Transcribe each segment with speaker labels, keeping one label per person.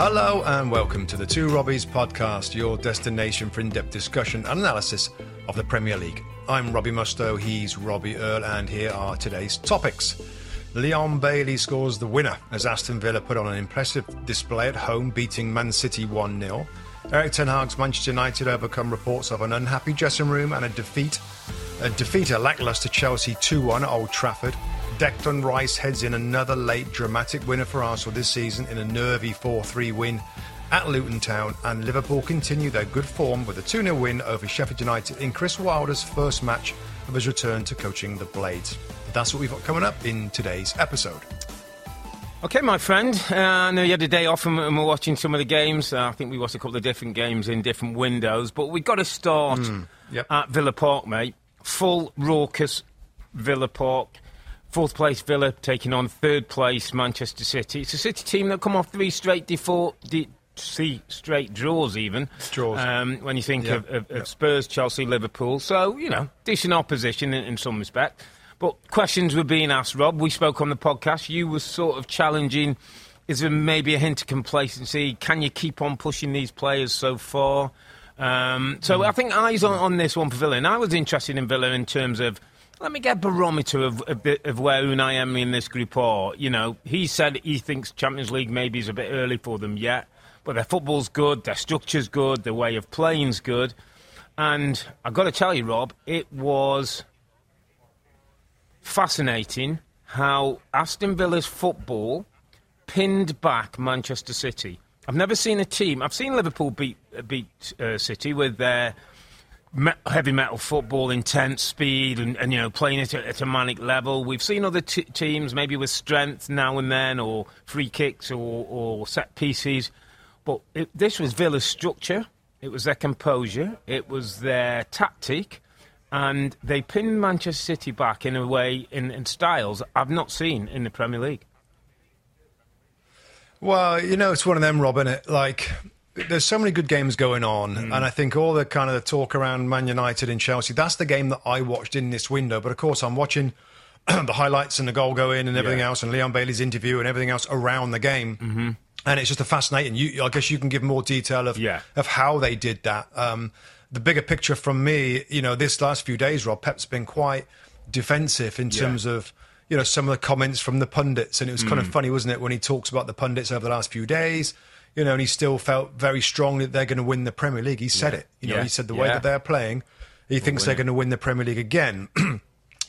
Speaker 1: Hello and welcome to the Two Robbies podcast, your destination for in depth discussion and analysis of the Premier League. I'm Robbie Mustoe, he's Robbie Earle, and here are today's topics. Leon Bailey scores the winner as Aston Villa put on an impressive display at home, beating Man City 1 0. Erik Ten Hag's Manchester United overcome reports of an unhappy dressing room and a defeat. A defeat at lacklustre Chelsea 2 1 at Old Trafford. Declan Rice heads in another late dramatic winner for Arsenal this season in a nervy 4 3 win at Luton Town, and Liverpool continue their good form with a 2 0 win over Sheffield United in Chris Wilder's first match of his return to coaching the Blades. That's what we've got coming up in today's episode.
Speaker 2: Okay, my friend. Uh, I know you had a day off and we're watching some of the games. Uh, I think we watched a couple of different games in different windows, but we've got to start
Speaker 1: Mm, yep.
Speaker 2: at Villa Park, mate. Full, raucous Villa Park. Fourth place Villa taking on third place Manchester City. It's a City team that come off three straight default, de- three straight draws, even.
Speaker 1: Draws.
Speaker 2: Um, when you think
Speaker 1: Yeah,
Speaker 2: of, of,
Speaker 1: yeah.
Speaker 2: of Spurs, Chelsea, Liverpool. So, you know, decent opposition in, in some respect. But questions were being asked, Rob. We spoke on the podcast. You were sort of challenging. Is there maybe a hint of complacency? Can you keep on pushing these players so far? Um, so I think eyes on, on this one for Villa. And I was interested in Villa in terms of let me get a barometer of, of, of where Unai Emery in this group are. You know, he said he thinks Champions League maybe is a bit early for them yet, but their football's good, their structure's good, their way of playing's good. And I've got to tell you, Rob, it was fascinating how Aston Villa's football pinned back Manchester City. I've never seen a team. I've seen Liverpool beat beat uh, City with their heavy metal football, intense speed, and, and you know playing it at, at a manic level. We've seen other t- teams maybe with strength now and then, or free kicks, or, or set pieces. But it, this was Villa's structure. It was their composure. It was their tactic. And they pinned Manchester City back in a way, in, in styles I've not seen in the Premier League.
Speaker 1: Well, you know, it's one of them, Rob, It Like, there's so many good games going on,
Speaker 2: Mm.
Speaker 1: and I think all the kind of the talk around Man United and Chelsea, that's the game that I watched in this window. But of course, I'm watching the highlights and the goal go in and everything
Speaker 2: Yeah.
Speaker 1: else, and Leon Bailey's interview and everything else around the game. Mm-hmm. And it's just a fascinating. You, I guess you can give more detail of
Speaker 2: Yeah.
Speaker 1: of how they did that. Um, the bigger picture from me, you know, this last few days, Rob Pep's been quite defensive in
Speaker 2: Yeah.
Speaker 1: terms of you know some of the comments from the pundits, and it was kind
Speaker 2: Mm.
Speaker 1: of funny, wasn't it, when he talks about the pundits over the last few days. You know, and he still felt very strongly that they're going to win the Premier League. He said
Speaker 2: Yeah.
Speaker 1: it. You know,
Speaker 2: Yeah.
Speaker 1: he said the way
Speaker 2: Yeah.
Speaker 1: that they're playing, he thinks they're going to win the Premier League again. and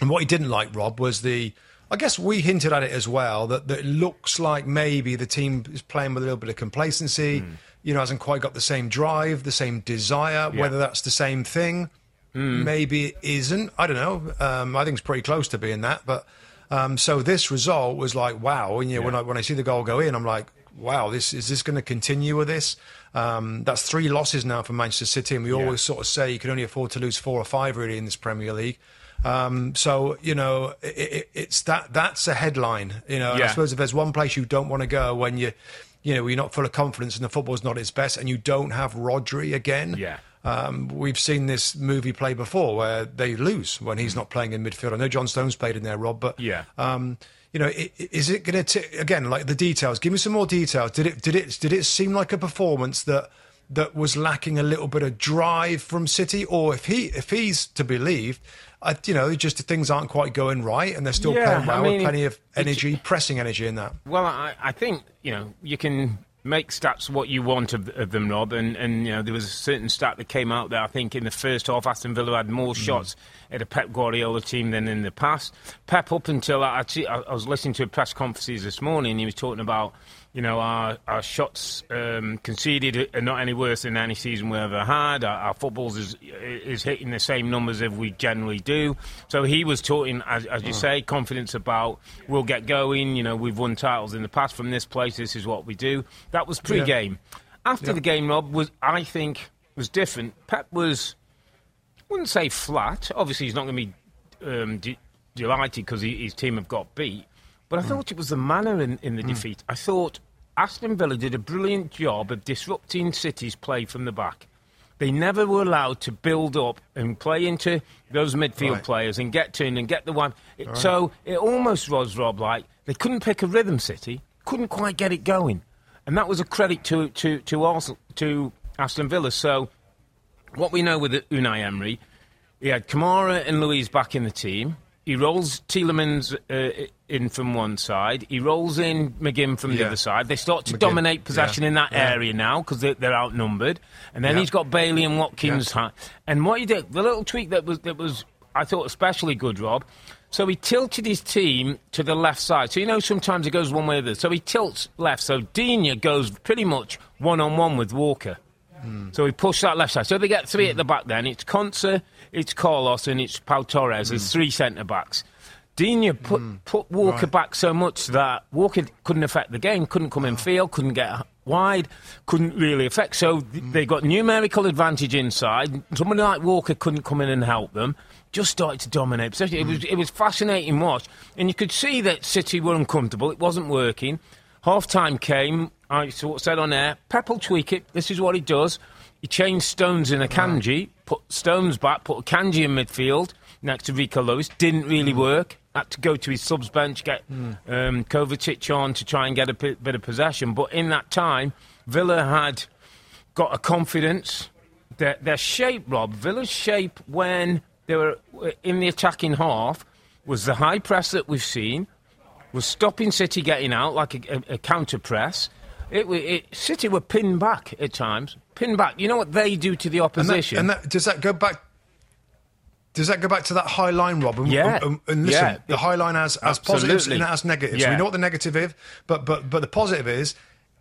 Speaker 1: what he didn't like, Rob, was the. I guess we hinted at it as well that, that it looks like maybe the team is playing with a little bit of complacency. You know, hasn't quite got the same drive, the same desire. Whether that's the same thing, maybe it isn't. I don't know. Um, I think it's pretty close to being that. But um, so this result was like, wow. And you know, when I when I see the goal go in, I'm like, wow. This is this going to continue with this? Um, that's three losses now for Manchester City, and we always sort of say you can only afford to lose four or five really in this Premier League. Um, so you know, it, it, it's that that's a headline. You know, and I suppose if there's one place you don't want to go when you, you know, you're not full of confidence and the football's not its best, and you don't have Rodri again.
Speaker 2: Yeah.
Speaker 1: Um, we've seen this movie play before where they lose when he's not playing in midfield. I know John Stones played in there, Rob, but
Speaker 2: Yeah.
Speaker 1: um, you know, is it going to again like the details? Give me some more details. Did it did it did it seem like a performance that that was lacking a little bit of drive from City, or if he if he's to believe, I, you know, just things aren't quite going right, and they're still
Speaker 2: Yeah,
Speaker 1: playing well
Speaker 2: I mean,
Speaker 1: with plenty of energy, pressing energy in that.
Speaker 2: Well, I, I think you know you can make stats what you want of, of them, Rob. And, and you know there was a certain stat that came out that I think in the first half Aston Villa had more hmm. shots at a Pep Guardiola team than in the past. Pep, up until I, I, was listening to a press conferences this morning, he was talking about you know our, our shots um, conceded are not any worse than any season we ever had. Our, our footballs is is hitting the same numbers as we generally do. So he was talking, as, as you say, confidence about we'll get going. You know, we've won titles in the past from this place. This is what we do. That was pre-game. After
Speaker 1: Yeah.
Speaker 2: the game, Rob was I think was different. Pep was wouldn't say flat. Obviously, he's not going to be um, de- delighted because he, his team have got beat. But I thought it was the manner in, in the defeat. I thought Aston Villa did a brilliant job of disrupting City's play from the back. They never were allowed to build up and play into those midfield
Speaker 1: Right.
Speaker 2: players and get to and get the one. It, So it almost was, Rob, like they couldn't pick a rhythm, City, couldn't quite get it going. and that was a credit to to to, Arsenal, to Aston Villa. So, what we know with Unai Emery, he had Kamara and Luiz back in the team. He rolls Tielemans uh, in from one side. He rolls in McGinn from the
Speaker 1: Yeah.
Speaker 2: other side. They start to
Speaker 1: McGinn,
Speaker 2: dominate possession
Speaker 1: yeah,
Speaker 2: in that
Speaker 1: yeah.
Speaker 2: area now because they're, they're outnumbered. And then he's got Bailey and Watkins. And what he did, the little tweak that was that was I thought especially good, Rob. So he tilted his team to the left side. So you know sometimes it goes one way or the other. So he tilts left. So Digne goes pretty much one on one with Walker. Mm. So he pushed that left side. So they get three at the back then. It's Konsa, it's Carlos, and it's Pau Torres. There's mm. three centre backs. Digne put, put mm. Walker
Speaker 1: Right.
Speaker 2: back so much that Walker couldn't affect the game, couldn't come in ah. field, couldn't get wide, couldn't really affect. So th- they got numerical advantage inside. Somebody like Walker couldn't come in and help them. Just started to dominate possession. It was it was fascinating watch, and you could see that City were uncomfortable. It wasn't working. Half time came. I sort of said on air, Pep will tweak it. This is what he does. He changed Stones in Akanji, put Stones back, put Akanji in midfield next to Rico Lewis. Didn't really hmm. work. Had to go to his subs bench, get hmm. um, Kovacic on to try and get a bit, bit of possession. But in that time, Villa had got a confidence. Their, their shape, Rob, Villa's shape when they were uh, in the attacking half was the high press that we've seen, was stopping City getting out like a, a, a counter press. It, it, City were pinned back at times. Pinned back. You know what they do to the
Speaker 1: And, that,
Speaker 2: opposition?
Speaker 1: and that, does that go back? Does that go back to that high line, Rob? And,
Speaker 2: Yeah.
Speaker 1: And, and listen,
Speaker 2: Yeah.
Speaker 1: the high line has, has positives and it has negatives.
Speaker 2: Yeah.
Speaker 1: We know what the negative is, but but but the positive is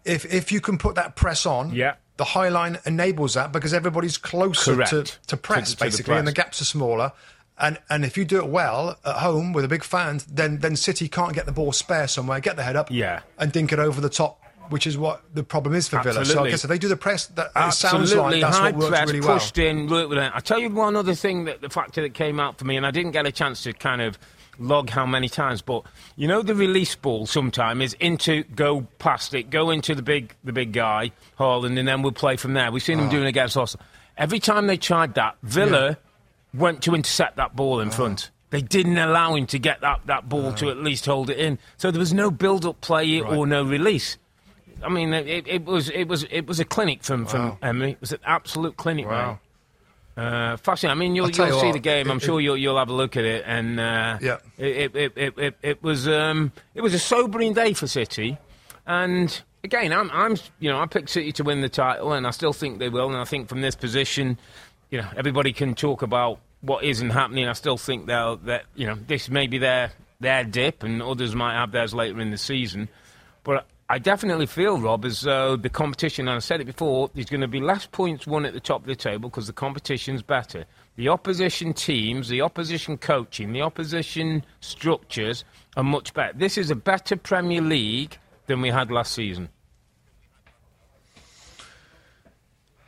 Speaker 1: if if you can put that press on.
Speaker 2: Yeah.
Speaker 1: The high line enables that because everybody's closer
Speaker 2: Correct.
Speaker 1: to,
Speaker 2: To
Speaker 1: to press,
Speaker 2: the- to the
Speaker 1: basically, and the gaps are smaller. And and if you do it well at home with a big fan, then then City can't get the ball spare somewhere, get the head up,
Speaker 2: Yeah.
Speaker 1: and dink it over the top, which is what the problem is for Villa. So I guess if they do the press, that it sounds like that's
Speaker 2: high
Speaker 1: what works
Speaker 2: press,
Speaker 1: really well.
Speaker 2: pushed in, worked with it. I tell you one other thing that the factor that came out for me, and I didn't get a chance to kind of log how many times, but you know the release ball sometime is into go past it, go into the big the big guy Haaland, and then we'll play from there. We've seen him ah. doing it against Arsenal. Every time they tried that, Villa went to intercept that ball in front. Ah. They didn't allow him to get that, that ball ah. to at least hold it in. So there was no build-up play or no release. I mean, it, it was it was it was a clinic from from
Speaker 1: Wow.
Speaker 2: Emery. It was an absolute clinic,
Speaker 1: Wow.
Speaker 2: man. Uh, fascinating. I mean, you'll, you'll
Speaker 1: you
Speaker 2: see
Speaker 1: what,
Speaker 2: the game. I'm
Speaker 1: it-
Speaker 2: sure you'll, you'll have a look at it. And uh,
Speaker 1: Yeah.
Speaker 2: it, it, it, it, it was um, it was a sobering day for City. And again, I'm, I'm you know I picked City to win the title, and I still think they will. And I think from this position, you know, everybody can talk about what isn't happening. I still think they'll that you know this may be their their dip, and others might have theirs later in the season. But I definitely feel, Rob, as though the competition, and I said it before, there's going to be less points won at the top of the table because the competition's better. The opposition teams, the opposition coaching, the opposition structures are much better. This is a better Premier League than we had last season.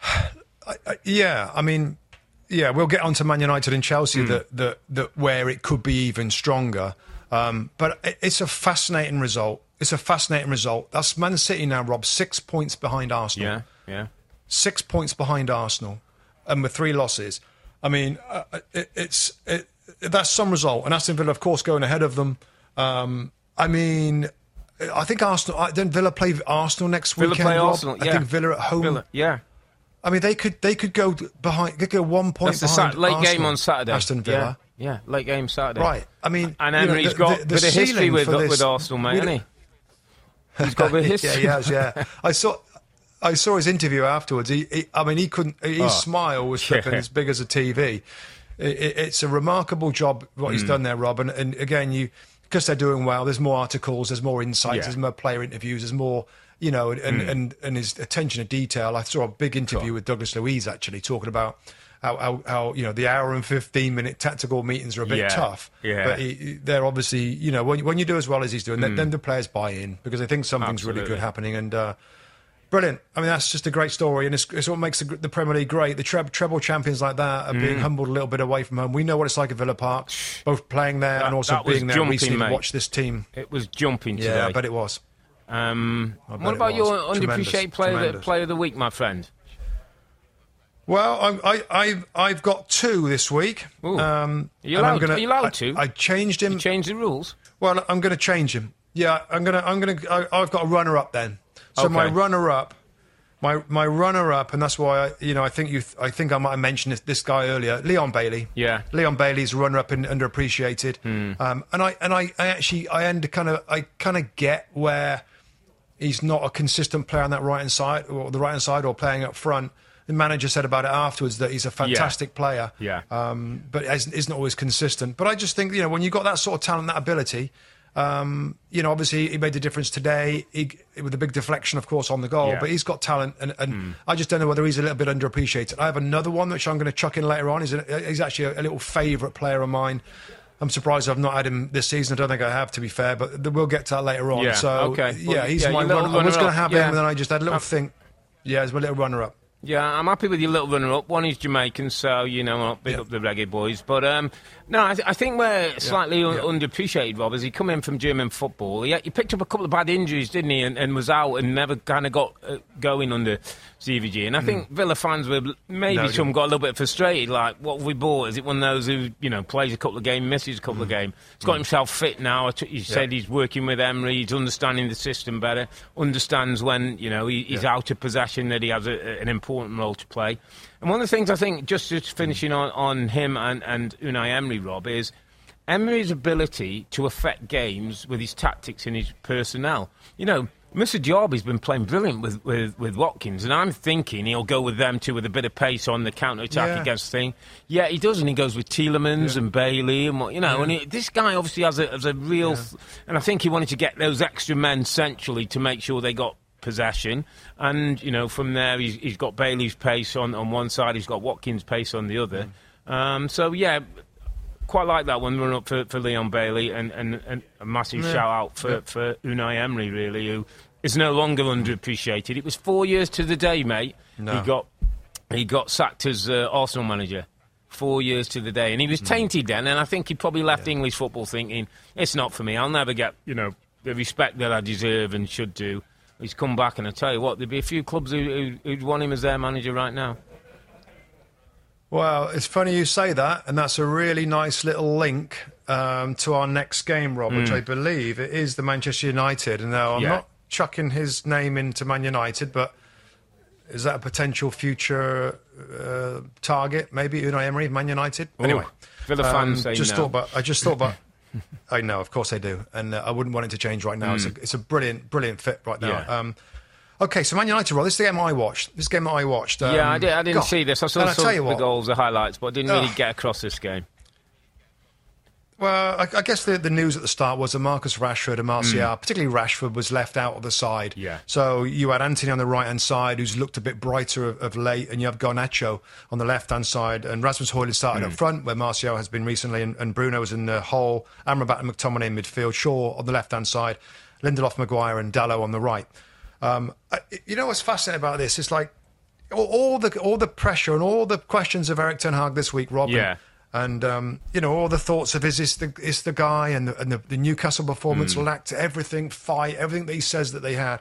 Speaker 1: Uh, yeah, I mean, yeah, we'll get on to Man United and. Chelsea that, that that where it could be even stronger. Um, but it- it's a fascinating result. It's a fascinating result. That's Man City now, Rob, six points behind Arsenal.
Speaker 2: Yeah, yeah.
Speaker 1: Six points behind Arsenal, and with three losses. I mean, uh, it, it's it, that's some result. And Aston Villa, of course, going ahead of them. Um, I mean, I think Arsenal. uh, Then Villa play Arsenal next
Speaker 2: Villa
Speaker 1: weekend.
Speaker 2: play
Speaker 1: Rob.
Speaker 2: Arsenal.
Speaker 1: I
Speaker 2: yeah.
Speaker 1: think Villa at home.
Speaker 2: Villa, yeah.
Speaker 1: I mean, they could they could go behind. They could go one point
Speaker 2: That's the
Speaker 1: behind.
Speaker 2: Sat- late game on Saturday.
Speaker 1: Aston Villa.
Speaker 2: Yeah, yeah, late game Saturday.
Speaker 1: Right. I mean,
Speaker 2: And
Speaker 1: you know,
Speaker 2: Emery's
Speaker 1: the-
Speaker 2: got
Speaker 1: the-
Speaker 2: a
Speaker 1: the
Speaker 2: bit of history with, with Arsenal, mate, hasn't he? He's got a bit of history.
Speaker 1: yeah, he has. Yeah, I saw. I saw his interview afterwards. He, he I mean, he couldn't. His
Speaker 2: Oh.
Speaker 1: smile was flipping
Speaker 2: Yeah.
Speaker 1: as big as a TV. It, it, it's a remarkable job what
Speaker 2: Mm.
Speaker 1: he's done there, Rob. And, and again, you because they're doing well. There's more articles. There's more insights.
Speaker 2: Yeah.
Speaker 1: There's more player interviews. There's more. You know, and, and, and his attention to detail. I saw a big interview
Speaker 2: Mm.
Speaker 1: With Douglas Luiz actually talking about how, how, how you know the hour and fifteen minute tactical meetings are a bit
Speaker 2: Yeah.
Speaker 1: tough.
Speaker 2: Yeah.
Speaker 1: But he, they're obviously you know when when you do as well as he's doing, then, then the players buy in because they think something's really
Speaker 2: Mm.
Speaker 1: Good happening and. Uh, Brilliant. I mean, that's just a great story, and it's, it's what makes the, the Premier League great. The tre- treble champions like that are
Speaker 2: Mm.
Speaker 1: being humbled a little bit away from home. We know what it's like at Villa Park, both playing there
Speaker 2: That-
Speaker 1: and also being there
Speaker 2: jumping,
Speaker 1: recently
Speaker 2: mate.
Speaker 1: to watch this team.
Speaker 2: It was jumping
Speaker 1: Yeah,
Speaker 2: today.
Speaker 1: I bet it was.
Speaker 2: Um,
Speaker 1: bet
Speaker 2: what about your underappreciated player, player of the week, my friend?
Speaker 1: Well, I'm, I, I've, I've got two this week.
Speaker 2: Ooh.
Speaker 1: Um,
Speaker 2: Are you
Speaker 1: I'm
Speaker 2: allowed-
Speaker 1: gonna-
Speaker 2: are you allowed to?
Speaker 1: I changed him.
Speaker 2: Change the rules.
Speaker 1: Well, I'm going to change him. Yeah, I'm going to. I'm going to. I've got a runner up then. So my runner-up, my my runner-up, and that's why I, you know I think you I think I might have mentioned this, this guy earlier, Leon Bailey.
Speaker 2: Yeah.
Speaker 1: Leon Bailey's runner-up and underappreciated. Um, and I and I, I actually I end kind of I kind of get where he's not a consistent player on that right hand side or the right hand side or playing up front. The manager said about it afterwards that he's a fantastic player.
Speaker 2: Yeah.
Speaker 1: Um, but isn't, isn't always consistent. But I just think you know when you got that sort of talent, that ability, um, you know, obviously he made the difference today he, with a big deflection, of course, on the goal.
Speaker 2: Yeah.
Speaker 1: But he's got talent, and, and I just don't know whether he's a little bit underappreciated. I have another one which I'm going to chuck in later on. He's, a, he's actually a, a little favourite player of mine. I'm surprised I've not had him this season. I don't think I have, to be fair, but we'll get to that later on.
Speaker 2: Yeah,
Speaker 1: So,
Speaker 2: okay.
Speaker 1: yeah, he's
Speaker 2: yeah,
Speaker 1: my
Speaker 2: little.
Speaker 1: I was going to have
Speaker 2: yeah.
Speaker 1: him, and then I just had a little
Speaker 2: Um,
Speaker 1: think. Yeah, he's my little runner-up.
Speaker 2: Yeah, I'm happy with your little runner-up. One is Jamaican, so you know I'll pick
Speaker 1: Yeah.
Speaker 2: up the reggae boys. But um, no, I, th- I think we're slightly un-
Speaker 1: yeah.
Speaker 2: underappreciated. Rob, as he come in from German football, he, he picked up a couple of bad injuries, didn't he? And, and was out and never kind of got uh, going under CVG. And I mm. think Villa fans were maybe.
Speaker 1: No,
Speaker 2: some got a little bit frustrated. Like, what have we bought? Is it one of those who you know plays a couple of games, misses a couple of mm. games? He's got mm. himself fit now. He said he's working with Emery. He's understanding the system better. Understands when you know he, he's
Speaker 1: Yeah.
Speaker 2: out of possession that he has a, an important role to play. And one of the things I think, just, just finishing on, on him and, and Unai Emery, Rob, is Emery's ability to affect games with his tactics and his personnel. You know, Moussa Diaby's been playing brilliant with, with, with Watkins, and I'm thinking he'll go with them too with a bit of pace on the counter attack
Speaker 1: Yeah.
Speaker 2: against thing. Yeah, he does, and he goes with Tielemans and Bailey and what you know. And he, this guy obviously has a, has a real, and I think he wanted to get those extra men centrally to make sure they got possession. And you know, from there he's, he's got Bailey's pace on, on one side, he's got Watkins' pace on the other. Um, so yeah, quite like that one run up for, for Leon Bailey, and, and, and a massive shout out for, for Unai Emery, really, who is no longer underappreciated. It was four years to the day, mate.
Speaker 1: No.
Speaker 2: He got he got sacked as uh, Arsenal manager. Four years to the day, and he was tainted then. And I think he probably left English football thinking it's not for me. I'll never get you know the respect that I deserve and should do. He's come back, and I tell you what, there'd be a few clubs who, who, who'd want him as their manager right now.
Speaker 1: Well, it's funny you say that, and that's a really nice little link um, to our next game, Rob, which I believe it is the Manchester United. And now I'm
Speaker 2: Hmm. Yeah.
Speaker 1: not chucking his name into Man United, but is that a potential future uh, target? Maybe Unai Emery, Man United. Anyway,
Speaker 2: Villa fans say
Speaker 1: just
Speaker 2: no.
Speaker 1: thought about. I just thought about. I know, of course they do, and uh, I wouldn't want it to change right now. It's, a, it's a brilliant, brilliant fit right now.
Speaker 2: Yeah.
Speaker 1: Um, okay, so Man United, Rob. This is the game I watched. This game I watched. Um,
Speaker 2: yeah, I, did, I didn't
Speaker 1: God.
Speaker 2: see this. I saw
Speaker 1: And I tell you
Speaker 2: the
Speaker 1: what,
Speaker 2: goals, the highlights, but I didn't really
Speaker 1: Ugh.
Speaker 2: get across this game.
Speaker 1: Well, I, I guess the, the news at the start was that Marcus Rashford and Martial, particularly Rashford, was left out of the side.
Speaker 2: Hmm. Yeah.
Speaker 1: So you had Antony on the right hand side, who's looked a bit brighter of, of late, and you have Garnacho on the left hand side, and Rasmus Højlund started
Speaker 2: Hmm.
Speaker 1: up front, where Martial has been recently, and, and Bruno was in the hole, Amrabat and McTominay in midfield, Shaw on the left hand side, Lindelof, Maguire, and Dalot on the right. Um, I, you know what's fascinating about this? It's like all, all the all the pressure and all the questions of Erik Ten Hag this week, Rob.
Speaker 2: Yeah.
Speaker 1: And um, you know all the thoughts of is this the is the guy and the, and the, the Newcastle performance
Speaker 2: Mm.
Speaker 1: lacked everything fight everything that he says that they had.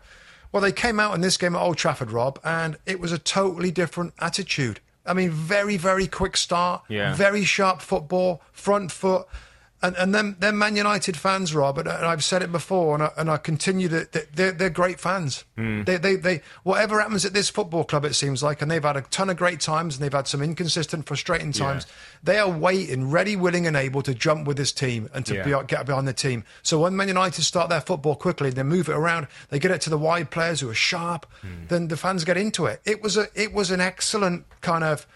Speaker 1: Well, they came out in this game at Old Trafford, Rob, and it was a totally different attitude. I mean, very very quick start,
Speaker 2: Yeah.
Speaker 1: very sharp football, front foot. And, and then, then Man United fans, Rob, and, and I've said it before, and I, and I continue that they're, they're great fans.
Speaker 2: Hmm.
Speaker 1: They, they, they, whatever happens at this football club, it seems like, and they've had a ton of great times, and they've had some inconsistent, frustrating times. They are waiting, ready, willing, and able to jump with this team and to
Speaker 2: Yeah.
Speaker 1: be, get behind the team. So when Man United start their football quickly, they move it around, they get it to the wide players who are sharp, then the fans get into it. It was a, it was an excellent kind of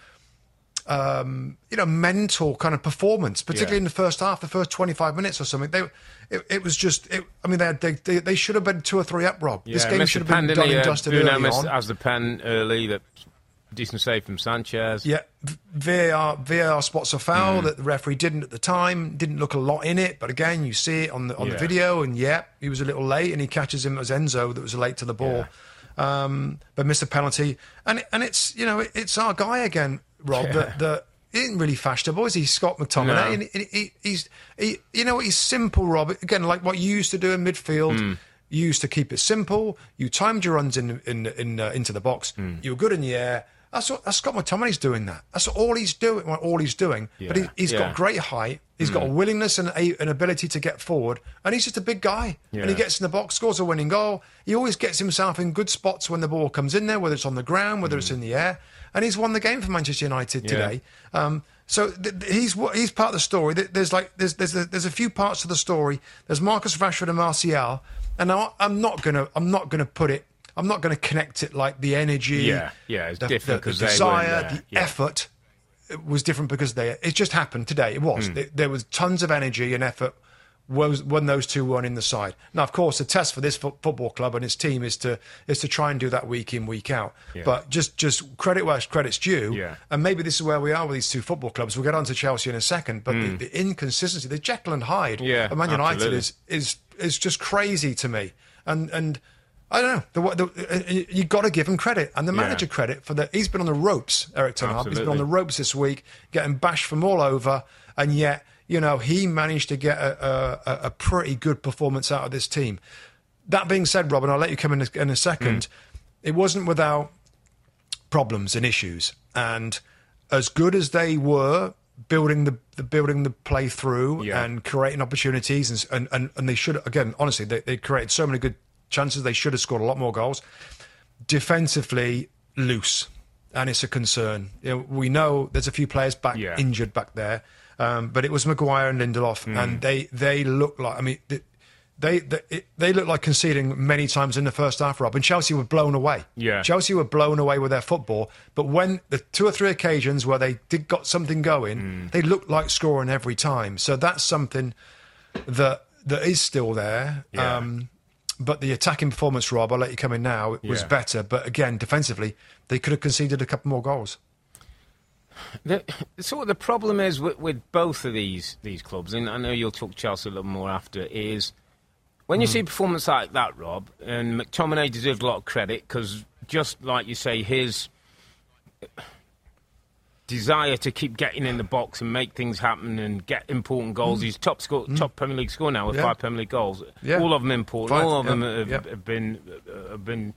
Speaker 1: um, you know, mental kind of performance, particularly
Speaker 2: Yeah.
Speaker 1: in the first half, the first 25 minutes or something. They, it, it was just, it, I mean, they, had, they, they they should have been two or three up, Rob. this game should have been done and
Speaker 2: he? Uh,
Speaker 1: dusted
Speaker 2: Bruno
Speaker 1: early on.
Speaker 2: as the pen early. That decent save from Sanchez.
Speaker 1: Yeah, VAR, VAR spots a foul
Speaker 2: Mm.
Speaker 1: that the referee didn't at the time. Didn't look a lot in it, but again, you see it on the on the video, and yeah, he was a little late, and he catches him as Enzo that was late to the ball, um, but missed a penalty. And and it's you know it, it's our guy again, Rob. That that he isn't really fashionable, is he? Scott McTominay,
Speaker 2: No.
Speaker 1: and he, he, he's he, you know he's simple, Rob. Again, like what you used to do in midfield.
Speaker 2: Mm.
Speaker 1: You used to keep it simple. You timed your runs in in, in uh, into the box.
Speaker 2: Mm.
Speaker 1: You were good in the air. That's what that's Scott McTominay's doing that. That's all he's doing. Well, all he's doing. But he,
Speaker 2: Yeah,
Speaker 1: he's
Speaker 2: yeah.
Speaker 1: got great height. He's got a willingness and a, an ability to get forward, and he's just a big guy. And he gets in the box, scores a winning goal. He always gets himself in good spots when the ball comes in there, whether it's on the ground, whether it's in the air. And he's won the game for Manchester United today. Um, so th- th- he's he's part of the story. There's like there's there's a, there's a few parts to the story. There's Marcus Rashford and Martial, and I, I'm not gonna I'm not gonna put it. I'm not going to connect it like the energy.
Speaker 2: Yeah, yeah, it's
Speaker 1: the,
Speaker 2: different
Speaker 1: the, the desire, the
Speaker 2: yeah.
Speaker 1: effort it was different because they. It just happened today. It was.
Speaker 2: Hmm.
Speaker 1: There- there was tons of energy and effort was when those two weren't in the side. Now, of course, the test for this fo- football club and its team is to is to try and do that week in week out. But just just credit where credit's due.
Speaker 2: Yeah.
Speaker 1: And maybe this is where we are with these two football clubs. We'll get on to Chelsea in a second. But the, mm. the inconsistency, the Jekyll and Hyde.
Speaker 2: Yeah,
Speaker 1: of Man United
Speaker 2: absolutely.
Speaker 1: is is is just crazy to me. And and I don't know. The, the, uh, uh, you got to give him credit and the
Speaker 2: Yeah.
Speaker 1: manager credit for that. He's been on the ropes, Erik Ten Hag. He's been on the ropes this week, getting bashed from all over, and yet you know he managed to get a, a, a- pretty good performance out of this team. That being said, Robin, I'll let you come in a, in a second.
Speaker 2: Mm.
Speaker 1: It wasn't without problems and issues, and as good as they were building the, the building the play through
Speaker 2: Yeah.
Speaker 1: and creating opportunities, and and, and, and they should again honestly they, they created so many good chances. They should have scored a lot more goals. Defensively loose, and it's a concern. You know, we know there's a few players back
Speaker 2: Yeah.
Speaker 1: injured back there, um, but it was Maguire and Lindelof,
Speaker 2: Hmm.
Speaker 1: and they they look like I mean. They, they they, it- they look like conceding many times in the first half, Rob. And Chelsea were blown away.
Speaker 2: Yeah.
Speaker 1: Chelsea were blown away with their football. But when the two or three occasions where they did got something going,
Speaker 2: Hmm.
Speaker 1: they looked like scoring every time. So that's something that that is still there.
Speaker 2: Yeah.
Speaker 1: Um, but the attacking performance, Rob, I'll let you come in now, it was
Speaker 2: Yeah.
Speaker 1: better. But again, defensively, they could have conceded a couple more goals.
Speaker 2: The, sort of the problem is with, with both of these these clubs, and I know you'll talk Chelsea a little more after. Is when you see a performance like that, Rob, and McTominay deserves a lot of credit because just like you say, his desire to keep getting in the box and make things happen and get important goals. Mm. He's top score, mm. top Premier League scorer now with
Speaker 1: Yeah.
Speaker 2: five Premier League goals.
Speaker 1: Yeah.
Speaker 2: All of them important.
Speaker 1: Five,
Speaker 2: All of
Speaker 1: yeah,
Speaker 2: them have, have been uh, have been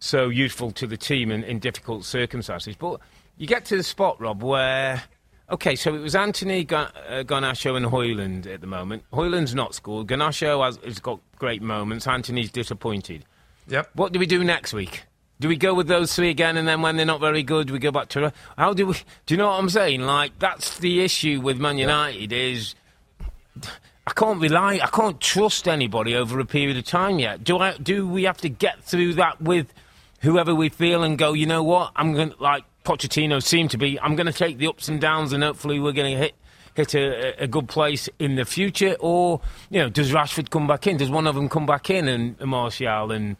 Speaker 2: so useful to the team in, in difficult circumstances. But you get to the spot, Rob, where okay, so it was Antony Ga- uh, Garnacho and Højlund at the moment. Højlund's not scored. Garnacho has, has got great moments. Antony's disappointed.
Speaker 1: Yep.
Speaker 2: What do we do next week? Do we go with those three again, and then when they're not very good, we go back to how do we? Do you know what I'm saying? Like that's the issue with Man United is I can't rely, I can't trust anybody over a period of time yet. Do I? Do we have to get through that with whoever we feel and go? You know what? I'm going to like Pochettino seemed to be. I'm going to take the ups and downs, and hopefully we're going to hit hit a, a good place in the future. Or you know, does Rashford come back in? Does one of them come back in and Martial and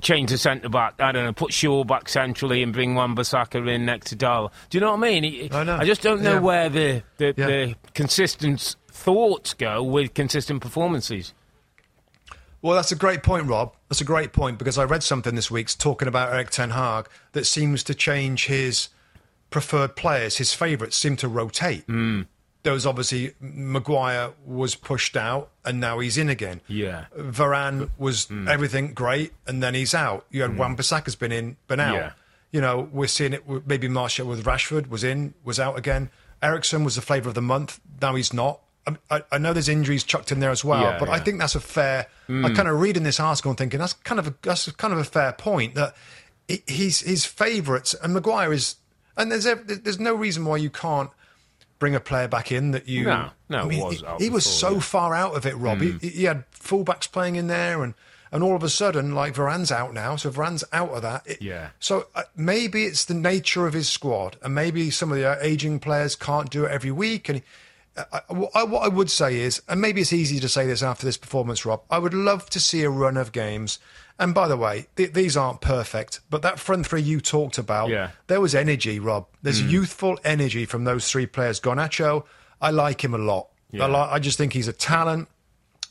Speaker 2: change the centre back? I don't know. Put Shaw back centrally and bring Wan-Bissaka in next to Dal. Do you know what I mean?
Speaker 1: I know.
Speaker 2: I just don't know
Speaker 1: Yeah.
Speaker 2: where the the,
Speaker 1: Yeah.
Speaker 2: the consistent thoughts go with consistent performances.
Speaker 1: Well, that's a great point, Rob. That's a great point because I read something this week talking about Erik Ten Hag that seems to change his preferred players. His favourites seem to rotate. Mm. There was obviously Maguire was pushed out and now he's in again.
Speaker 2: Yeah.
Speaker 1: Varane was everything great and then he's out. You had Wan-Bissaka's been in, been out.
Speaker 2: Yeah.
Speaker 1: You know, we're seeing it. Maybe Martial with Rashford was in, was out again. Eriksen was the flavour of the month. Now he's not. I, I, know there's injuries chucked in there as well,
Speaker 2: Yeah,
Speaker 1: but I think that's a fair. I kind of reading this article and thinking that's kind of a, that's kind of a fair point that he- he's his favourites and Maguire is, and there's there's no reason why you can't bring a player back in that you.
Speaker 2: No, no,
Speaker 1: I mean,
Speaker 2: was
Speaker 1: he, he was
Speaker 2: before,
Speaker 1: so
Speaker 2: yeah.
Speaker 1: far out of it, Rob. He, he had fullbacks playing in there and. And all of a sudden, like Varane's out now, so Varane's out of that. It-
Speaker 2: Yeah.
Speaker 1: So uh, maybe it's the nature of his squad, and maybe some of the uh, aging players can't do it every week. And I, I, what I would say is, and maybe it's easy to say this after this performance, Rob. I would love to see a run of games. And by the way, th- these aren't perfect, but that front three you talked about,
Speaker 2: Yeah.
Speaker 1: there was energy, Rob. There's youthful energy from those three players. Garnacho, I like him a lot.
Speaker 2: Yeah.
Speaker 1: I, li- I just think he's a talent.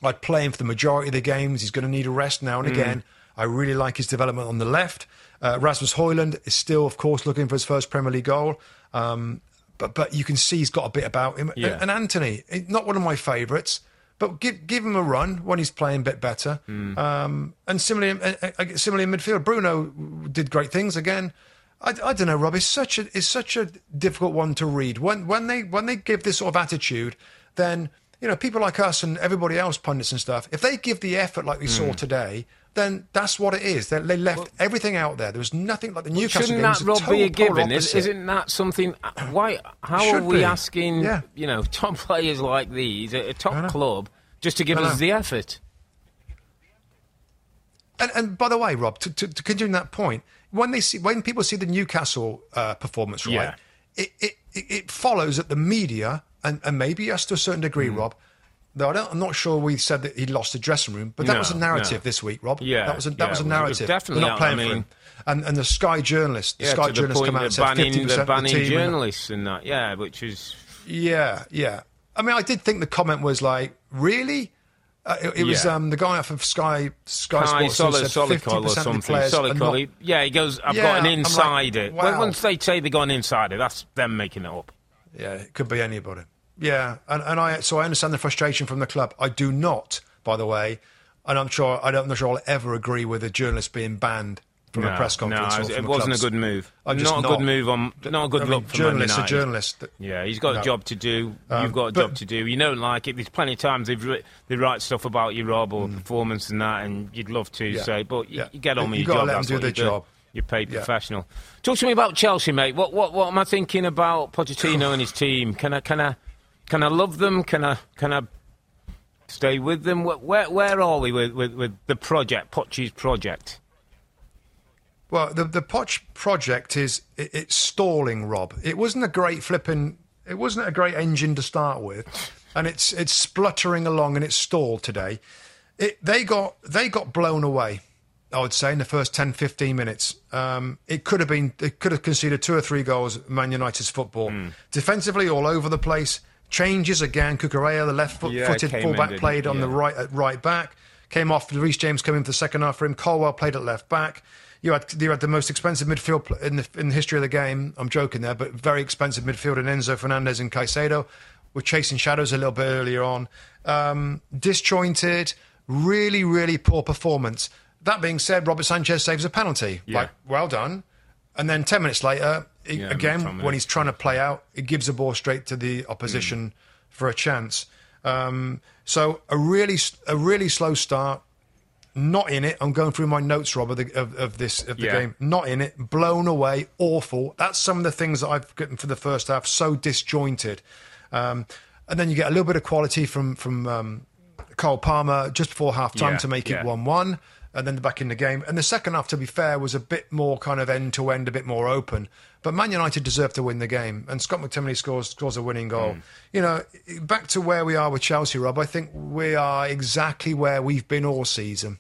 Speaker 1: I'd play him for the majority of the games. He's going to need a rest now and
Speaker 2: Mm.
Speaker 1: again. I really like his development on the left. Uh, Rasmus Højlund is still, of course, looking for his first Premier League goal. Um, but but you can see he's got a bit about him.
Speaker 2: Yeah.
Speaker 1: And Antony, eh, not one of my favourites, but give give him a run when he's playing a bit better.
Speaker 2: Mm.
Speaker 1: Um, and similarly, uh, uh, similarly in midfield, Bruno did great things again. I, I don't know, Rob. It's such a it's such a difficult one to read. When when they when they give this sort of attitude, then you know people like us and everybody else, pundits and stuff. If they give the effort like we saw
Speaker 2: Hmm.
Speaker 1: today, then that's what it is. They, they left everything out there. There was nothing like the Newcastle
Speaker 2: Shouldn't
Speaker 1: game. was
Speaker 2: that Rob be a given? Is, isn't that something? Why? How are we
Speaker 1: be.
Speaker 2: asking?
Speaker 1: Yeah.
Speaker 2: You know, top players like these at a top club just to give us the effort?
Speaker 1: And, and by the way, Rob, to, to, to continue that point, when they see when people see the Newcastle uh, performance, right,
Speaker 2: Yeah.
Speaker 1: it, it it it follows that the media and, and maybe us to a certain degree,
Speaker 2: Mm.
Speaker 1: Rob. Though I don't, I'm not sure we said that he lost the dressing room, but that
Speaker 2: No,
Speaker 1: was a narrative
Speaker 2: no.
Speaker 1: this week, Rob.
Speaker 2: Yeah,
Speaker 1: that was a, that
Speaker 2: yeah,
Speaker 1: was a
Speaker 2: it was-
Speaker 1: narrative.
Speaker 2: definitely
Speaker 1: They're not playing
Speaker 2: I
Speaker 1: for him. And and the Sky journalist, the
Speaker 2: Yeah,
Speaker 1: Sky journalist come out and said
Speaker 2: banning,
Speaker 1: 50%
Speaker 2: the
Speaker 1: of the
Speaker 2: banning
Speaker 1: team. and-
Speaker 2: journalists and that. Yeah, which is
Speaker 1: yeah, yeah. I mean, I did think the comment was like, really. Uh, it, it was
Speaker 2: Yeah.
Speaker 1: um, the guy off of Sky Sky
Speaker 2: Kai
Speaker 1: Sports who said 50%
Speaker 2: Solhekol or
Speaker 1: of the
Speaker 2: something.
Speaker 1: players are not
Speaker 2: he- yeah, he goes, I've
Speaker 1: Yeah,
Speaker 2: got an
Speaker 1: I'm like, wow.
Speaker 2: once they say they got an insider, that's them making it up.
Speaker 1: Yeah, it could be anybody. Yeah, and, and I so I understand the frustration from the club. I do not, by the way, and I'm sure I don't, I'm not sure I'll ever agree with a journalist being banned from
Speaker 2: no,
Speaker 1: a press conference.
Speaker 2: No, it wasn't
Speaker 1: clubs.
Speaker 2: a good move.
Speaker 1: I'm
Speaker 2: not
Speaker 1: just
Speaker 2: a good move on. Not a good
Speaker 1: I mean,
Speaker 2: look for
Speaker 1: journalist, a journalist. that-
Speaker 2: Yeah, he's got
Speaker 1: No.
Speaker 2: a job to do.
Speaker 1: Um,
Speaker 2: You've got a
Speaker 1: but-
Speaker 2: job to do. You don't like it. There's plenty of times they've writ- they write stuff about you, Rob, or performance and that, and you'd love to
Speaker 1: Mm. Yeah.
Speaker 2: say, but you,
Speaker 1: Yeah.
Speaker 2: you get on with
Speaker 1: You
Speaker 2: your job.
Speaker 1: let 'em
Speaker 2: that's
Speaker 1: do their
Speaker 2: you do.
Speaker 1: job.
Speaker 2: You're paid
Speaker 1: Yeah.
Speaker 2: professional. Talk to me about Chelsea, mate. What what what am I thinking about Pochettino and his team? Can I can I can I love them? Can I can I stay with them? Where where are we with with, with the project, Poch's project?
Speaker 1: Well, the the Poch project is it, it's stalling, Rob. It wasn't a great flipping. It wasn't a great engine to start with, and it's it's spluttering along and it's stalled today. It, they got they got blown away. I would say in the first 10, 15 minutes. Um, it could have been it could have conceded two or three goals. Man United's football
Speaker 2: Hmm.
Speaker 1: defensively all over the place. Changes again. Cucurella, the left foot,
Speaker 2: Yeah,
Speaker 1: footed
Speaker 2: in,
Speaker 1: fullback, played on the right at right back. Came off. Reece James came in for the second half for him. Colwill played at left back. You had you had the most expensive midfield in the in the history of the game. I'm joking there, but very expensive midfield in Enzo Fernandez and Caicedo. Were chasing shadows a little bit earlier on. Um, disjointed, really, really poor performance. That being said, Robert Sanchez saves a penalty.
Speaker 2: Yeah.
Speaker 1: Like, well done. And then ten minutes later, he-
Speaker 2: Yeah,
Speaker 1: again when he's trying to play out, it gives the ball straight to the opposition for a chance. Um, so a really a really slow start. Not in it. I'm going through my notes, Rob, of, the, of, of this of the
Speaker 2: Yeah.
Speaker 1: game. Not in it. Blown away. Awful. That's some of the things that I've gotten for the first half. So disjointed. Um, and then you get a little bit of quality from from um, Cole Palmer just before half time
Speaker 2: Yeah,
Speaker 1: to make it one one. And then back in the game. And the second half, to be fair, was a bit more kind of end to end, a bit more open. But Man United deserved to win the game. And Scott McTominay scores scores a winning goal. Hmm. You know, back to where we are with Chelsea, Rob. I think we are exactly where we've been all season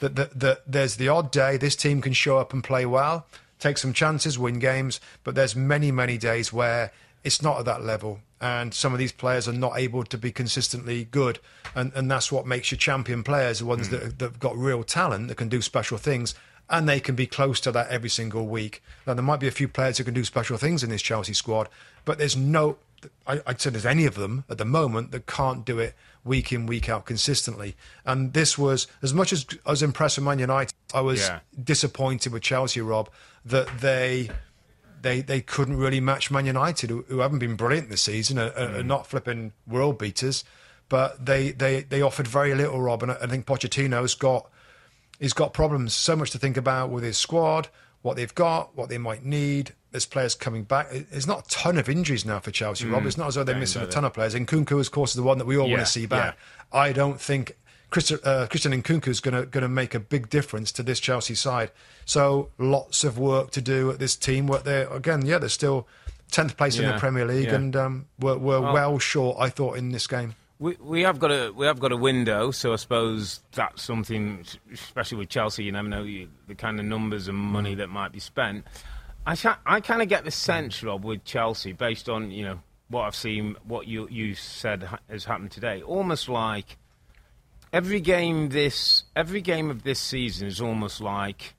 Speaker 1: that, that, that there's the odd day this team can show up and play well, take some chances, win games, but there's many, many days where it's not at that level. And some of these players are not able to be consistently good. And, and that's what makes your champion players, the ones hmm. that, that have got real talent, that can do special things, and they can be close to that every single week. Now, there might be a few players who can do special things in this Chelsea squad, but there's no, I, I'd say there's any of them at the moment that can't do it week in, week out consistently. And this was, as much as I was impressed with Man United, I was
Speaker 2: Yeah.
Speaker 1: disappointed with Chelsea, Rob, that they. They, they couldn't really match Man United, who, who haven't been brilliant this season, are, are- are mm. not flipping world beaters, but they, they, they offered very little, Rob. And I I think Pochettino's got he's got problems. So much to think about with his squad, what they've got, what they might need. There's players coming back. There's not a ton of injuries now for Chelsea, Rob. It's not as though they're missing a ton of players. And Nkunku, of course, is the one that we all want to see back. I don't think Christian, uh, Christian Nkunku is going to make a big difference to this Chelsea side. So lots of work to do at this team. What they again, yeah, they're still tenth place in the Premier League,
Speaker 2: yeah.
Speaker 1: and um, we're, we're
Speaker 2: Well-
Speaker 1: well short. I thought in this game.
Speaker 2: We, we have got a we have got a window, so I suppose that's something, especially with Chelsea. You never know you, the kind of numbers and money that might be spent. I I kind of get the sense, Rob, with Chelsea, based on you know what I've seen, what you you said ha- has happened today, almost like every game this every game of this season is almost like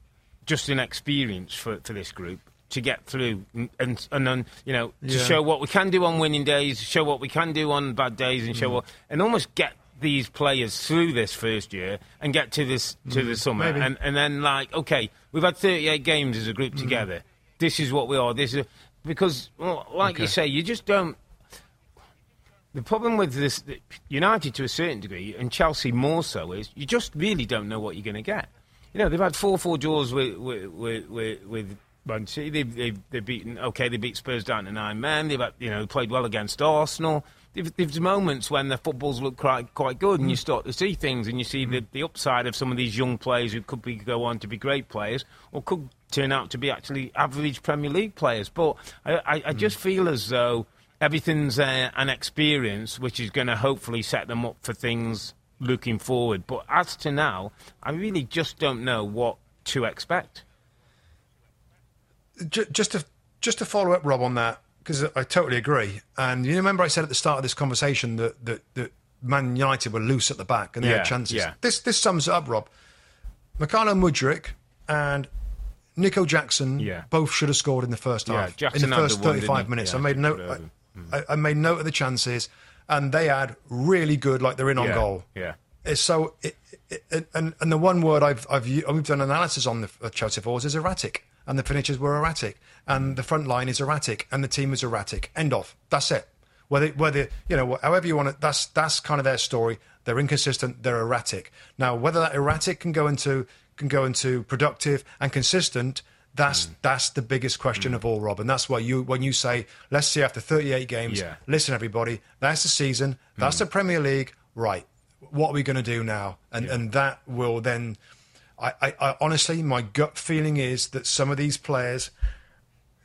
Speaker 2: just an experience for, for this group to get through and and, and then you know to
Speaker 1: Yeah.
Speaker 2: show what we can do on winning days, show what we can do on bad days, and show
Speaker 1: Mm.
Speaker 2: what and almost get these players through this first year and get to this to the summer
Speaker 1: Mm. maybe.
Speaker 2: and and then like okay we've had 38 games as a
Speaker 1: Mm.
Speaker 2: group together this is what we are. This is because, well, like
Speaker 1: Okay.
Speaker 2: you say, you just don't. The problem with this United to a certain degree, and Chelsea more so, is you just really don't know what you're going to get. You know, they've had four four draws with with with, with, with Man City. They've, they've they've beaten okay. They beat Spurs down to nine men. They've you know played well against Arsenal. There's moments when the footballs look quite quite good, and you start to see things, and you see the, the upside of some of these young players who could be go on to be great players, or could turn out to be actually average Premier League players. But I, I, I just feel as though everything's uh, an experience which is going to hopefully set them up for things looking forward. But as to now, I really just don't know what to expect.
Speaker 1: Ju- just to just to follow up, Rob, on that because I totally agree. And you remember I said at the start of this conversation that that, that Man United were loose at the back and they
Speaker 2: Yeah,
Speaker 1: had chances.
Speaker 2: yeah.
Speaker 1: This this sums it up, Rob. Mykhailo Mudryk and Nico Jackson
Speaker 2: Yeah.
Speaker 1: both should have scored in the first half.
Speaker 2: Jackson
Speaker 1: in the first
Speaker 2: didn't
Speaker 1: 35 minutes. I made note.
Speaker 2: it.
Speaker 1: I, I made note of the chances, and they had really good, like they're in on goal.
Speaker 2: Yeah.
Speaker 1: It's so, it, it, and and the one word I've I've we've done analysis on the Chelsea forwards is erratic, and the finishes were erratic, and the front line is erratic, and the team is erratic. End of. That's it. Whether whether you know however you want it, that's that's kind of their story. They're inconsistent. They're erratic. Now whether that erratic can go into can go into productive and consistent. That's
Speaker 2: Mm.
Speaker 1: that's the biggest question of all, Rob, and that's why you when you say let's see after 38 games.
Speaker 2: Yeah.
Speaker 1: Listen, everybody, that's the season. That's the Premier League. Right. What are we going to do now? And and that will then. I, I, I honestly, my gut feeling is that some of these players,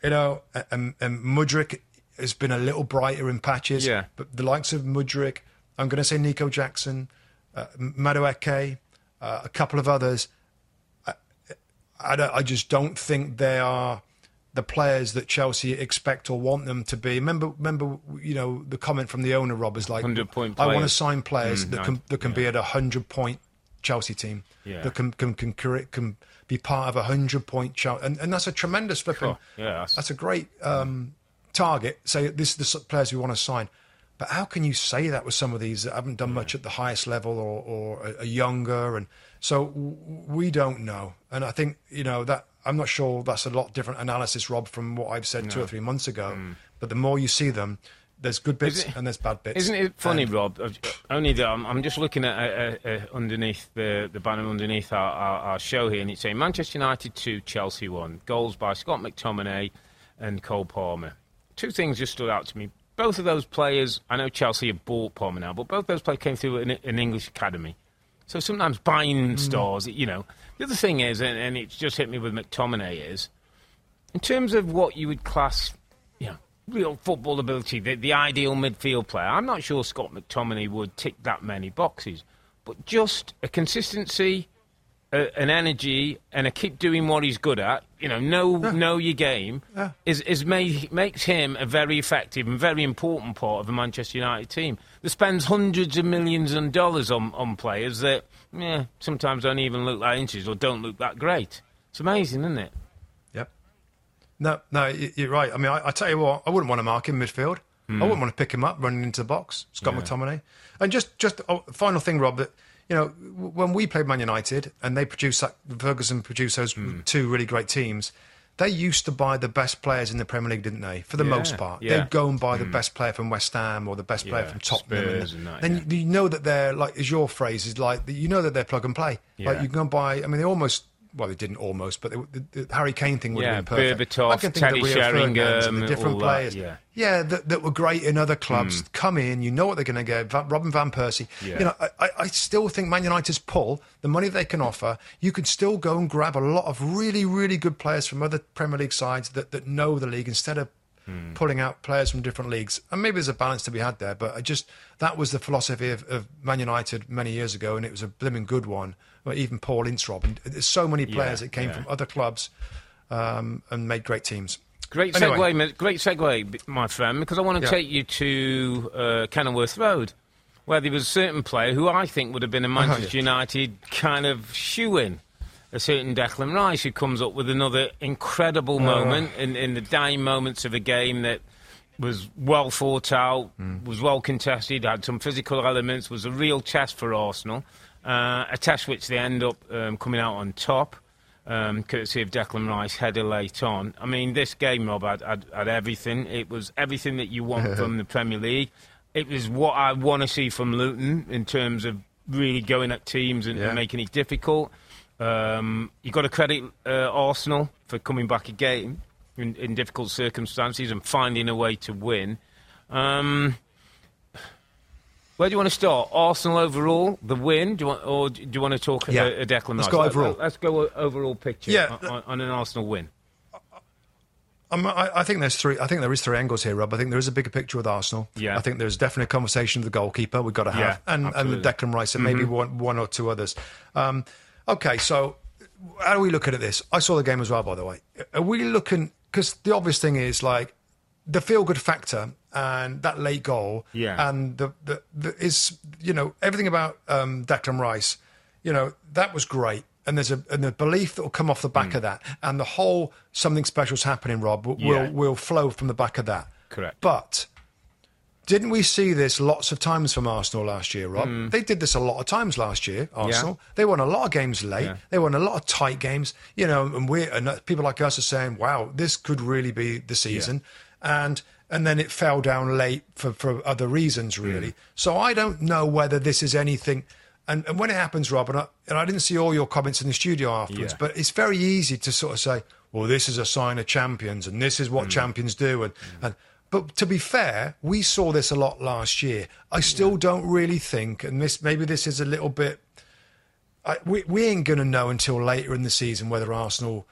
Speaker 1: you know, and, and Mudryk has been a little brighter in patches.
Speaker 2: Yeah.
Speaker 1: But the likes of Mudryk, I'm going to say Nico Jackson, uh, Madueke, uh, a couple of others. I, don't, I just don't think they are the players that Chelsea expect or want them to be. Remember, remember, you know, the comment from the owner, Rob, is like,
Speaker 2: 100-point
Speaker 1: I want to sign players
Speaker 2: Mm,
Speaker 1: that can that can be at a hundred point Chelsea team
Speaker 2: Yeah.
Speaker 1: that can can can, can, can be part of a hundred point Chelsea, and, and that's a tremendous flipping.
Speaker 2: Sure. Yeah, that's-
Speaker 1: that's a great um, target. Say this is the players we want to sign. But how can you say that with some of these that haven't done much at the highest level or, or are, younger? And so w- we don't know. And I think you know that I'm not sure that's a lot different analysis, Rob, from what I've said two or three months ago. But the more you see them, there's good bits
Speaker 2: it-
Speaker 1: and there's bad bits.
Speaker 2: Isn't it funny,
Speaker 1: And-
Speaker 2: Rob? uh, Only that I'm, I'm just looking at uh, uh, underneath the, the banner underneath our, our, our show here, and it's saying Manchester United 2, Chelsea 1. Goals by Scott McTominay and Cole Palmer. Two things just stood out to me. Both of those players, I know Chelsea have bought Palmer now, but both those players came through an, an English academy. So sometimes buying stars, you know. The other thing is, and, and it's just hit me with McTominay, is in terms of what you would class, real football ability, the, the ideal midfield player, I'm not sure Scott McTominay would tick that many boxes. But just a consistency, a, an energy, and a keep doing what he's good at, you know, know, know your game,
Speaker 1: Yeah.
Speaker 2: is, is made, makes him a very effective and very important part of the Manchester United team that spends hundreds of millions of dollars on, on players that, yeah, sometimes don't even look that inches or don't look that great. It's amazing, isn't it?
Speaker 1: No, no, you're right. I mean, I, I tell you what, I wouldn't want to mark him midfield. I hmm. wouldn't want to pick him up running into the box, Scott
Speaker 2: Yeah.
Speaker 1: McTominay. And just, just oh, final thing, Rob, that you know, when we played Man United and they produced that, Ferguson produced those hmm. two really great teams. They used to buy the best players in the Premier League, didn't they? For the
Speaker 2: Yeah,
Speaker 1: most part,
Speaker 2: yeah.
Speaker 1: they'd go and buy the hmm. best player from West Ham or the best player from Tottenham.
Speaker 2: Spurs and that,
Speaker 1: then you know that they're like, as your phrase is like, you know that they're plug and play. Like you can go and buy. I mean, they almost. Well, they didn't almost, but they, the, the Harry Kane thing would
Speaker 2: Yeah,
Speaker 1: have been perfect.
Speaker 2: Berbatov,
Speaker 1: I can think of
Speaker 2: Teddy
Speaker 1: the Rio Ferdinands and the different
Speaker 2: all that,
Speaker 1: players.
Speaker 2: yeah.
Speaker 1: yeah, that, that were great in other clubs. Hmm. Come in, you know what they're going to get. Va- Robin van Persie.
Speaker 2: Yeah.
Speaker 1: You know, I, I- still think Man United's pull the money they can offer. You could still go and grab a lot of really, really good players from other Premier League sides that, that know the league instead of hmm. pulling out players from different leagues. And maybe there's a balance to be had there, but I just that was the philosophy of, of Man United many years ago, and it was a blimmin' good one. Even Paul Ince, and there's so many players
Speaker 2: Yeah,
Speaker 1: that came
Speaker 2: yeah.
Speaker 1: from other clubs um, and made great teams.
Speaker 2: Great
Speaker 1: Anyway.
Speaker 2: segue, great segue, my friend, because I want to
Speaker 1: Yeah.
Speaker 2: take you to uh, Kenilworth Road, where there was a certain player who I think would have been a Manchester
Speaker 1: yeah.
Speaker 2: United kind of shoe in. A certain Declan Rice who comes up with another incredible moment in, in the dying moments of a game that was well thought out, was well contested, had some physical elements, was a real test for Arsenal. Uh, a test which they end up um, coming out on top. um, courtesy of Declan Rice, header late on. I mean, this game, Rob, had, had, had everything. It was everything that you want from the Premier League. It was what I want to see from Luton in terms of really going at teams and,
Speaker 1: Yeah.
Speaker 2: and making it difficult. Um, you've got to credit uh, Arsenal for coming back again in, in difficult circumstances and finding a way to win. Um, where do you want to start? Arsenal overall, the win, do you want, or do you want to talk
Speaker 1: Yeah.
Speaker 2: a, a Declan
Speaker 1: Let's
Speaker 2: Rice?
Speaker 1: go overall.
Speaker 2: Let's go overall picture
Speaker 1: Yeah.
Speaker 2: on, on an Arsenal win.
Speaker 1: Um, I, think there's three. I think there is three angles here, Rob. I think there is a bigger picture with Arsenal.
Speaker 2: Yeah.
Speaker 1: I think there's definitely a conversation with the goalkeeper we've got to have,
Speaker 2: Yeah,
Speaker 1: and and the Declan Rice, and maybe one one or two others. Um, okay, so how do we look at this? I saw the game as well, by the way. Are we looking? Because the obvious thing is like the feel good factor and that late goal,
Speaker 2: Yeah.
Speaker 1: and the, the the is you know everything about um, Declan Rice, you know that was great. And there's a and the belief that will come off the back of that, and the whole something special's happening. Rob will
Speaker 2: Mm. Yeah.
Speaker 1: will, will flow from the back of that.
Speaker 2: Correct.
Speaker 1: But didn't we see this lots of times from Arsenal last year, Rob?
Speaker 2: Mm.
Speaker 1: They did this a lot of times last year. Arsenal. They won a lot of games late.
Speaker 2: Yeah.
Speaker 1: They won a lot of tight games. You know, and we and people like us are saying, "Wow, this could really be the season," and and then it fell down late for for other reasons, mm. really. So I don't know whether this is anything. And, and when it happens, Rob, and I, and I didn't see all your comments in the studio afterwards,
Speaker 2: Yeah.
Speaker 1: but it's very easy to sort of say, well, this is a sign of champions and this is what mm. champions do. And, mm. and But to be fair, we saw this a lot last year. I still don't really think, and this maybe this is a little bit, I, we, we ain't going to know until later in the season whether Arsenal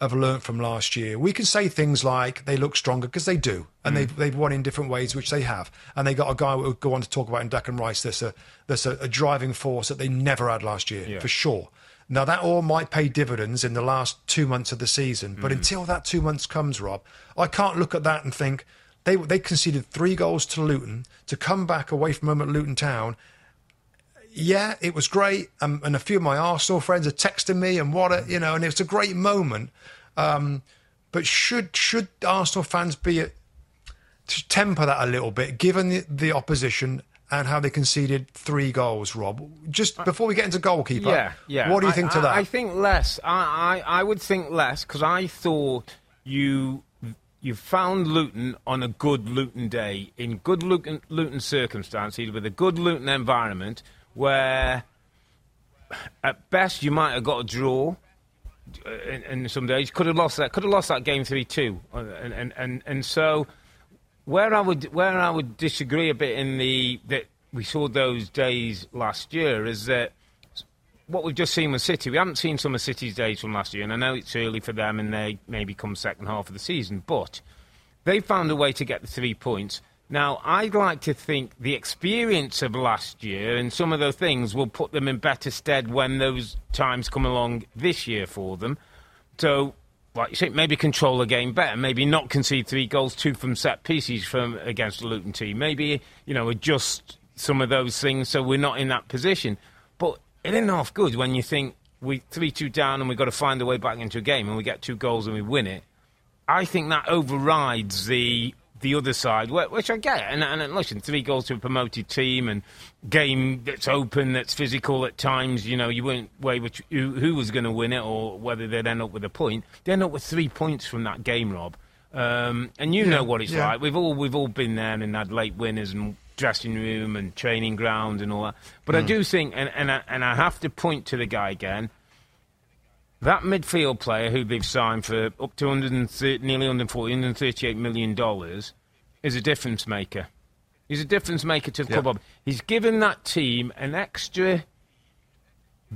Speaker 1: have learnt from last year. We can say things like they look stronger because they do, and mm. they've they've won in different ways, which they have, and they got a guy we'll go on to talk about in Declan Rice. That's a that's a, a driving force that they never had last year
Speaker 2: Yeah.
Speaker 1: for sure. Now that all might pay dividends in the last two months of the season, but mm. until that two months comes, Rob, I can't look at that and think they they conceded three goals to Luton to come back away from home at Luton Town yeah, it was great. Um, and a few of my Arsenal friends are texting me and what a, you know, and it was a great moment. Um, but should should Arsenal fans be uh, to temper that a little bit, given the, the opposition and how they conceded three goals? Rob, just before we get into goalkeeper,
Speaker 2: Yeah, yeah.
Speaker 1: What do you
Speaker 2: I-
Speaker 1: think to
Speaker 2: I,
Speaker 1: that?
Speaker 2: I think less. I, I, I would think less because I thought you you found Luton on a good Luton day in good Luton, Luton circumstances with a good Luton environment where at best you might have got a draw. uh, In, in some days, could have lost that. Could have lost that game three two, and and and, and so where I would where I would disagree a bit in the that we saw those days last year is that what we've just seen with City, we haven't seen some of City's days from last year, and I know it's early for them and they maybe come second half of the season, but they found a way to get the three points. Now, I'd like to think the experience of last year and some of those things will put them in better stead when those times come along this year for them. So, like you say, maybe control the game better. Maybe not concede three goals, two from set pieces from against the Luton team. Maybe you know adjust some of those things so we're not in that position. But it ain't half good when you think we three two down and we've got to find a way back into a game and we get two goals and we win it. I think that overrides the the other side, which I get. And, and listen, three goals to a promoted team and game that's open, that's physical at times. You know, you weren't way which who, who was going to win it or whether they'd end up with a point. They end up with three points from that game, Rob. Um, and you know what it's
Speaker 1: yeah.
Speaker 2: like. We've all we've all been there and had late winners and dressing room and training ground and all that. But I do think, and and I, and I have to point to the guy again. That midfield player who they've signed for up to 130, nearly 140, 138 million dollars is a difference maker. He's a difference maker to the club. He's given that team an extra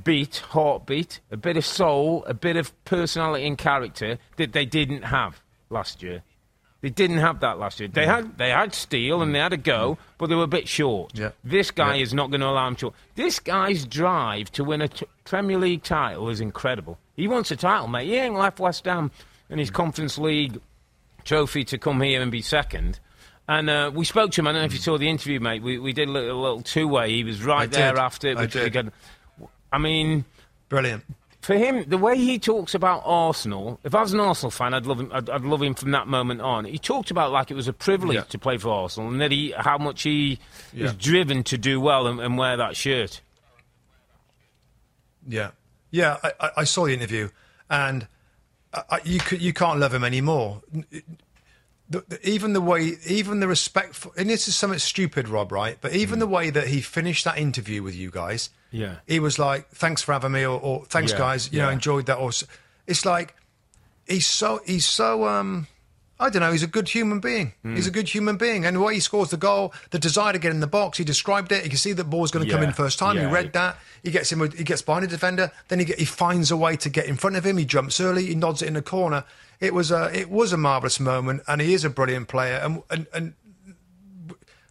Speaker 2: beat, heartbeat, a bit of soul, a bit of personality and character that they didn't have last year. They didn't have that last year. They had they had steel and they had a go, but they were a bit short.
Speaker 1: Yeah.
Speaker 2: This guy
Speaker 1: Yeah.
Speaker 2: is not going to allow him short. This guy's drive to win a t- Premier League title is incredible. He wants a title, mate. He ain't left West Ham and his Conference League trophy to come here and be second. And uh, we spoke to him. I don't know if you saw the interview, mate. We, we did a little, little two way. He was right
Speaker 1: I
Speaker 2: there
Speaker 1: did.
Speaker 2: after.
Speaker 1: I did.
Speaker 2: I mean,
Speaker 1: Brilliant.
Speaker 2: For him, the way he talks about Arsenal, if I was an Arsenal fan, I'd love him. I'd, I'd love him from that moment on. He talked about like it was a privilege
Speaker 1: Yeah.
Speaker 2: to play for Arsenal, and that he how much he
Speaker 1: Yeah.
Speaker 2: is driven to do well and, and wear that shirt.
Speaker 1: Yeah, yeah. I, I, I saw the interview, and uh, you could, you can't love him anymore. The, the, even the way, even the respect for, and this is something stupid, Rob, right? But even
Speaker 2: Mm.
Speaker 1: the way that he finished that interview with you guys,
Speaker 2: Yeah.
Speaker 1: he was like, "Thanks for having me," or, or "Thanks,
Speaker 2: Yeah,
Speaker 1: guys, you know, enjoyed that." Or it's like he's so he's so um I don't know. He's a good human being.
Speaker 2: Hmm.
Speaker 1: He's a good human being, and the way he scores the goal, the desire to get in the box. He described it. You can see the ball's going to come in first time.
Speaker 2: yeah.
Speaker 1: He read that. He gets him. He gets behind a defender. Then he get, he finds a way to get in front of him. He jumps early. He nods it in the corner. It was a it was a marvelous moment, and he is a brilliant player. And and, and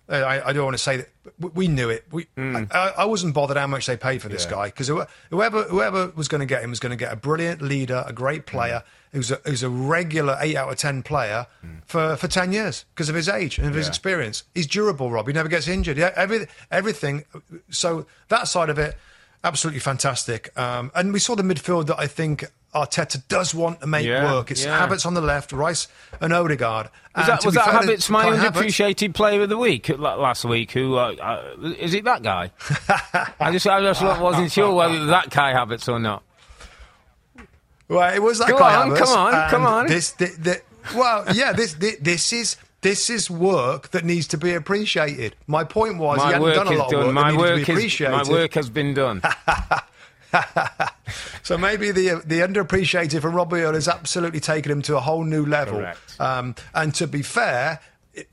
Speaker 1: I, I don't want to say that we knew it. We, I, I wasn't bothered how much they paid for this.
Speaker 2: Yeah.
Speaker 1: guy because whoever whoever was going to get him was going to get a brilliant leader, a great
Speaker 2: Hmm.
Speaker 1: player who's a, who's a regular eight out of ten player for, for ten years because of his age and of his
Speaker 2: Hmm.
Speaker 1: Experience. He's durable, Rob. He never gets injured. Yeah, every, everything. So that side of it, absolutely fantastic. Um, and we saw the midfield that I think Arteta does want to make
Speaker 2: Yeah,
Speaker 1: work. It's
Speaker 2: yeah.
Speaker 1: Havertz on the left, Rice and Odegaard. And
Speaker 2: that, was that
Speaker 1: fair
Speaker 2: Havertz my underappreciated player of the week last week? Who uh, uh, is it? That guy? I just, I just wasn't sure whether that guy Havertz or not.
Speaker 1: Well, it was that
Speaker 2: Go
Speaker 1: guy.
Speaker 2: on,
Speaker 1: Havertz,
Speaker 2: come on, come on.
Speaker 1: This, thi- thi- well, yeah, this, thi- this is this is work that needs to be appreciated. My point was he
Speaker 2: My
Speaker 1: hadn't
Speaker 2: work
Speaker 1: done a lot of work
Speaker 2: My work, is,
Speaker 1: appreciated.
Speaker 2: my work has been done.
Speaker 1: So maybe the the underappreciated from Robbie Earle has absolutely taken him to a whole new level. Um, and to be fair,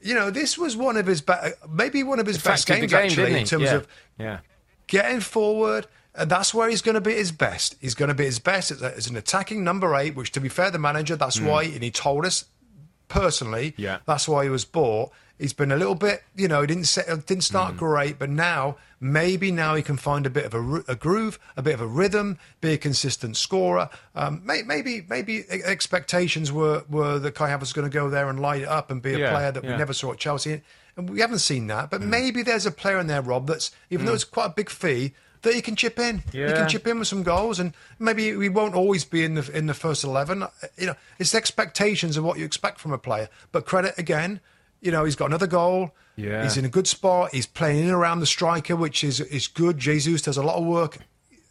Speaker 1: you know, this was one of his be- maybe one of his best games
Speaker 2: game,
Speaker 1: actually in terms
Speaker 2: yeah.
Speaker 1: of
Speaker 2: yeah.
Speaker 1: getting forward. And that's where he's going to be his best. He's going to be his best as, an attacking number eight, which, to be fair, the manager, that's why, and he told us personally.
Speaker 2: Yeah.
Speaker 1: that's why he was bought. He's been a little bit, you know, he didn't set, didn't start
Speaker 2: Hmm.
Speaker 1: great, but now maybe now he can find a bit of a, a groove, a bit of a rhythm, be a consistent scorer. Um, may, maybe maybe expectations were were that Kai Havertz was going to go there and light it up and be a
Speaker 2: Yeah,
Speaker 1: player that we never saw at Chelsea, and we haven't seen that. But maybe there's a player in there, Rob, that's even though it's quite a big fee. That he can chip in, he can chip in with some goals, and maybe we won't always be in the in the first eleven. You know, it's expectations of what you expect from a player. But credit again, you know, he's got another goal.
Speaker 2: Yeah.
Speaker 1: he's in a good spot. He's playing in and around the striker, which is is good. Jesus does a lot of work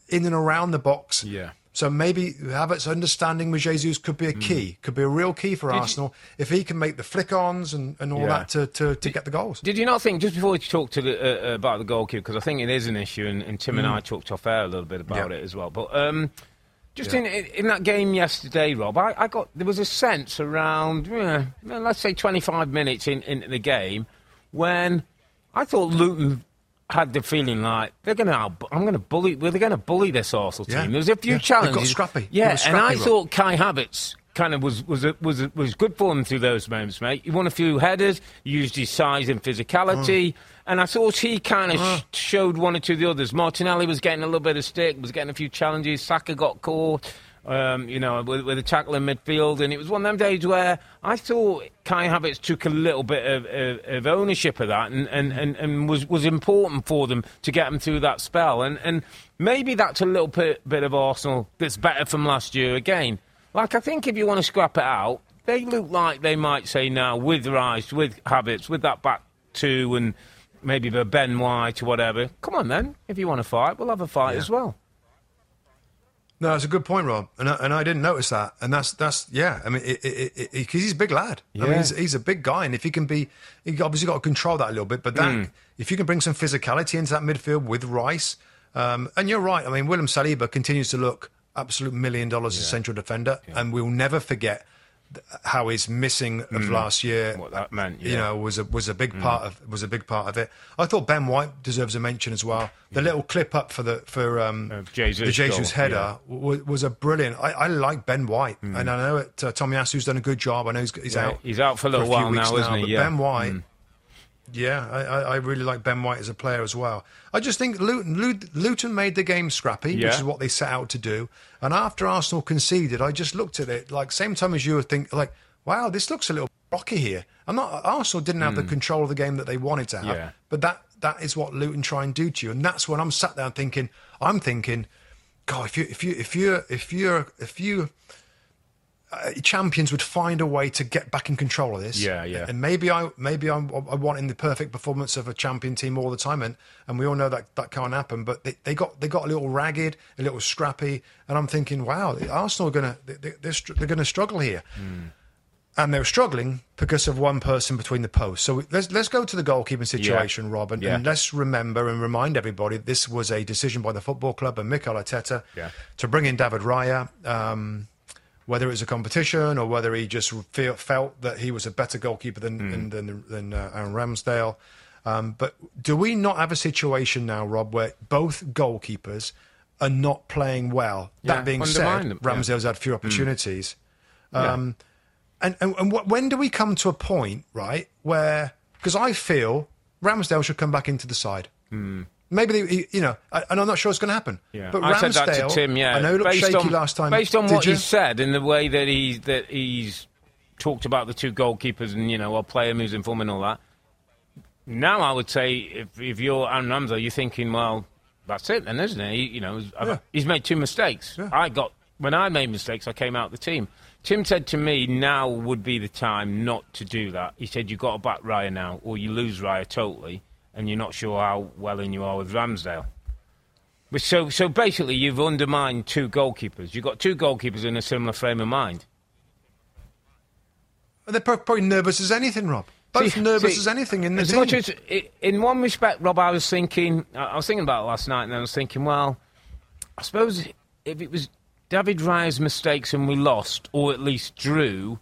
Speaker 1: in and around the box.
Speaker 2: Yeah.
Speaker 1: So maybe Havertz's understanding with Jesus could be a key, could be a real key for
Speaker 2: Mm. you-
Speaker 1: Arsenal if he can make the flick-ons and, and all
Speaker 2: Yeah.
Speaker 1: that to, to, to get the goals.
Speaker 2: Did you not think just before we talk to the, uh, uh, about the goalkeeper because I think it is an issue and, and Tim and I talked off air a little bit about
Speaker 1: Mm. Yeah.
Speaker 2: it as well. But um, just in, in in that game yesterday, Rob, I, I got there was a sense around let's say 25 minutes in into the game when I thought Luton had the feeling like they're going to I'm going to bully well, they're going to bully this Arsenal team.
Speaker 1: Yeah.
Speaker 2: There was a few
Speaker 1: Yeah. They got
Speaker 2: challenges.
Speaker 1: scrappy.
Speaker 2: Yeah,
Speaker 1: were
Speaker 2: and
Speaker 1: scrappy,
Speaker 2: I
Speaker 1: Rob.
Speaker 2: thought Kai Havertz kind of was was was was good for them through those moments, mate. He won a few headers, used his size and physicality, mm. And I thought he kind of sh- showed one or two of the others. Martinelli was getting a little bit of stick, was getting a few challenges. Saka got caught. Um, you know, with, with a tackle in midfield, and it was one of them days where I thought Kai Havertz took a little bit of, of, of ownership of that, and, and, and, and was, was important for them to get them through that spell, and, and maybe that's a little bit, bit of Arsenal that's better from last year again. Like, I think if you want to scrap it out, they look like they might say now, with Rice, with Havertz, with that back two, and maybe the Ben White or whatever. Come on then, if you want to fight, we'll have a fight
Speaker 1: Yeah.
Speaker 2: as well.
Speaker 1: No, that's a good point, Rob, and I, and I didn't notice that, and that's that's yeah. I mean, because he's a big lad. Yeah. I mean, he's, he's a big guy, and if he can be, he obviously got to control that a little bit. But that,
Speaker 2: Hmm.
Speaker 1: if you can bring some physicality into that midfield with Rice, um, and you're right. I mean, William Saliba continues to look absolute million dollars as a central defender, and we'll never forget how his missing of last year.
Speaker 2: What that meant,
Speaker 1: you
Speaker 2: yeah. Hmm.
Speaker 1: know was a was a big part of was a big part of it. I thought Ben White deserves a mention as well. The little clip up for the for um,
Speaker 2: Jesus'
Speaker 1: the Jesus
Speaker 2: goal,
Speaker 1: header was, was a brilliant. I, I like Ben White, and I know it, uh, Tomiyasu's done a good job. I know he's, he's.
Speaker 2: Yeah,
Speaker 1: out.
Speaker 2: he's out for a little
Speaker 1: few
Speaker 2: while
Speaker 1: weeks
Speaker 2: now, isn't he?
Speaker 1: but
Speaker 2: Yeah.
Speaker 1: Ben White.
Speaker 2: Mm.
Speaker 1: Yeah, I, I, really like Ben White as a player as well. I just think Luton, Luton, made the game scrappy, which is what they set out to do. And after Arsenal conceded, I just looked at it like same time as you would think like, wow, this looks a little rocky here. I'm not. Arsenal didn't have the control of the game that they wanted to have,
Speaker 2: Hmm. Yeah.
Speaker 1: but that that is what Luton try and do to you, and that's when I'm sat there thinking, I'm thinking, God, if you if you if you if you're if you uh, champions would find a way to get back in control of this.
Speaker 2: Yeah, yeah.
Speaker 1: And maybe I maybe I'm, I want in the perfect performance of a champion team all the time, and, and we all know that that can't happen. But they, they got they got a little ragged, a little scrappy, and I'm thinking, wow, Arsenal are gonna they, they're, they're going to struggle here.
Speaker 2: Mm.
Speaker 1: And they were struggling because of one person between the posts. So let's let's go to the goalkeeping situation,
Speaker 2: Yeah.
Speaker 1: Rob, and,
Speaker 2: Yeah.
Speaker 1: and let's remember and remind everybody this was a decision by the football club and Mikel Arteta
Speaker 2: Yeah.
Speaker 1: to bring in David Raya. Um, whether it was a competition or whether he just feel, felt that he was a better goalkeeper than
Speaker 2: Hmm.
Speaker 1: than, than, than uh, Aaron Ramsdale. Um, but do we not have a situation now, Rob, where both goalkeepers are not playing well?
Speaker 2: Yeah,
Speaker 1: that being said,
Speaker 2: them, yeah. Hmm.
Speaker 1: Ramsdale's had few opportunities.
Speaker 2: Yeah.
Speaker 1: Um, and and, and wh- when do we come to a point, right, where because I feel Ramsdale should come back into the side. Maybe they, you know, and I'm not sure it's going to happen.
Speaker 2: Yeah.
Speaker 1: But
Speaker 2: I
Speaker 1: Ramsdale,
Speaker 2: said that to Tim. Yeah,
Speaker 1: I know he looked
Speaker 2: based
Speaker 1: shaky
Speaker 2: on,
Speaker 1: last time.
Speaker 2: Based on
Speaker 1: Did
Speaker 2: what
Speaker 1: you?
Speaker 2: he said and the way that he that he's talked about the two goalkeepers and you know what player who's in form and all that. Now I would say if if you're Aaron Ramsdale, you're thinking, well, that's it, then, isn't it? He, you know,
Speaker 1: Yeah.
Speaker 2: he's made two mistakes.
Speaker 1: Yeah.
Speaker 2: I got when I made mistakes, I came out of the team. Tim said to me, now would be the time not to do that. He said, you've got to back Raya now, or you lose Raya totally, and you're not sure how well in you are with Ramsdale. But So, so basically, you've undermined two goalkeepers. You've got two goalkeepers in a similar frame of mind.
Speaker 1: They're pro- probably nervous as anything, Rob. Both
Speaker 2: See-
Speaker 1: nervous
Speaker 2: see,
Speaker 1: as anything in the
Speaker 2: as
Speaker 1: team.
Speaker 2: much as, in one respect, Rob, I was thinking, I I was thinking about it last night, and I was thinking, well, I suppose if it was David Raya's mistakes and we lost, or at least drew,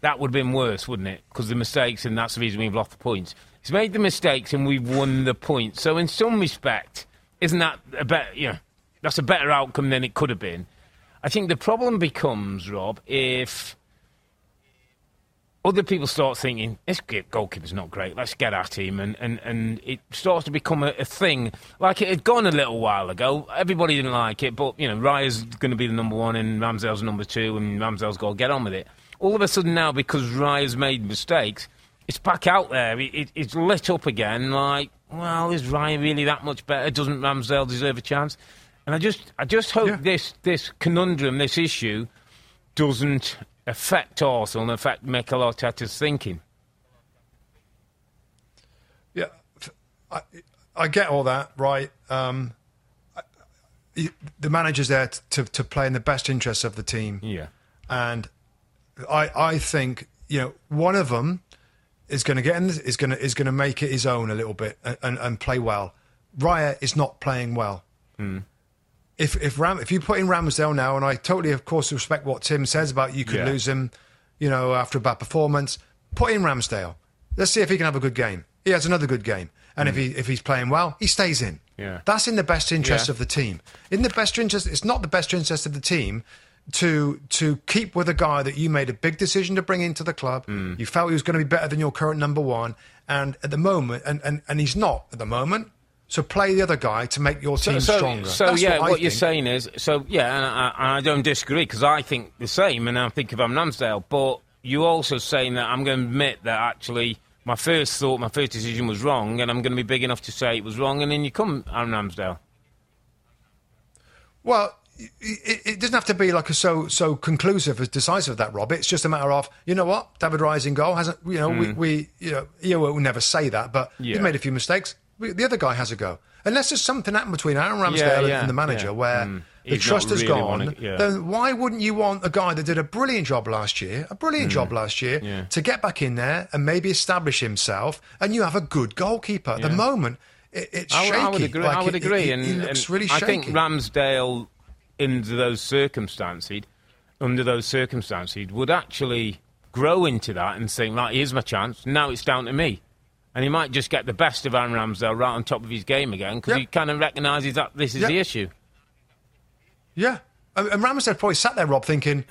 Speaker 2: that would have been worse, wouldn't it? Because the mistakes, and that's the reason we've lost the points. He's made the mistakes, and we've won the points. So, in some respect, isn't that a better? You know, that's a better outcome than it could have been. I think the problem becomes, Rob, if other people start thinking, this goalkeeper's not great, let's get at him. And, and, and it starts to become a, a thing. Like it had gone a little while ago. Everybody didn't like it, but, you know, Raya's going to be the number one and Ramsdale's number two, and Ramsdale's got to get on with it. All of a sudden now, because Raya's made mistakes, it's back out there. It, it, it's lit up again like, well, is Raya really that much better? Doesn't Ramsdale deserve a chance? And I just, I just hope
Speaker 1: Yeah.
Speaker 2: this, this conundrum, this issue, doesn't affect Arsenal and affect Mikel Arteta's thinking.
Speaker 1: Yeah, I get all that, right? Um, I- I- the manager's there to to play in the best interests of the team,
Speaker 2: Yeah.
Speaker 1: and I I think you know one of them is going to get in, is going to is going to make it his own a little bit and, and, and play well. Raya is not playing well. Hmm. If if Ram if you put in Ramsdale now, and I totally of course respect what Tim says about you could
Speaker 2: Yeah.
Speaker 1: lose him, you know, after a bad performance. Put in Ramsdale. Let's see if he can have a good game. He has another good game, and if hmm. he if he's playing well, he stays in.
Speaker 2: Yeah.
Speaker 1: That's in the best interest
Speaker 2: Yeah.
Speaker 1: of the team. In the best interest, it's not the best interest of the team to to keep with a guy that you made a big decision to bring into the club.
Speaker 2: Hmm.
Speaker 1: You felt he was going to be better than your current number one, and at the moment, and, and, and he's not at the moment. So play the other guy to make your team
Speaker 2: so,
Speaker 1: stronger.
Speaker 2: So
Speaker 1: That's
Speaker 2: yeah,
Speaker 1: what,
Speaker 2: what, you're saying is, so yeah, and I, and I don't disagree because I think the same, and I think of Van Ramsdale. But you're also saying that I'm going to admit that actually my first thought, my first decision was wrong, and I'm going to be big enough to say it was wrong, and then you come Aaron Ramsdale.
Speaker 1: Well, it, it doesn't have to be like a so so conclusive as decisive that Rob. It's just a matter of you know what David Rising goal hasn't you know we, we you know you will never say that, but
Speaker 2: Hmm. Yeah.
Speaker 1: he's made a few mistakes. We, the other guy has a go. Unless there's something happened between Aaron Ramsdale
Speaker 2: Yeah,
Speaker 1: and-
Speaker 2: yeah,
Speaker 1: and the manager where
Speaker 2: Mm.
Speaker 1: the
Speaker 2: He's
Speaker 1: trust
Speaker 2: not
Speaker 1: has gone, then why wouldn't you want a guy that did a brilliant job last year, a brilliant job last year,
Speaker 2: Hmm.
Speaker 1: To get back in there and maybe establish himself, and you have a good goalkeeper. At the moment, it, it's
Speaker 2: I,
Speaker 1: shaky.
Speaker 2: I would agree.
Speaker 1: Like,
Speaker 2: I would agree,
Speaker 1: it-
Speaker 2: and,
Speaker 1: he looks
Speaker 2: and
Speaker 1: really
Speaker 2: I
Speaker 1: shaky.
Speaker 2: think Ramsdale, under those circumstances, under those circumstances, would actually grow into that and think, "Right, here's my chance. Now it's down to me." And he might just get the best of Aaron Ramsdale right on top of his game again because
Speaker 1: Yep.
Speaker 2: he kind of recognises that this is
Speaker 1: Yep.
Speaker 2: the issue.
Speaker 1: Yeah, and, Ramsdale probably sat there, Rob, thinking,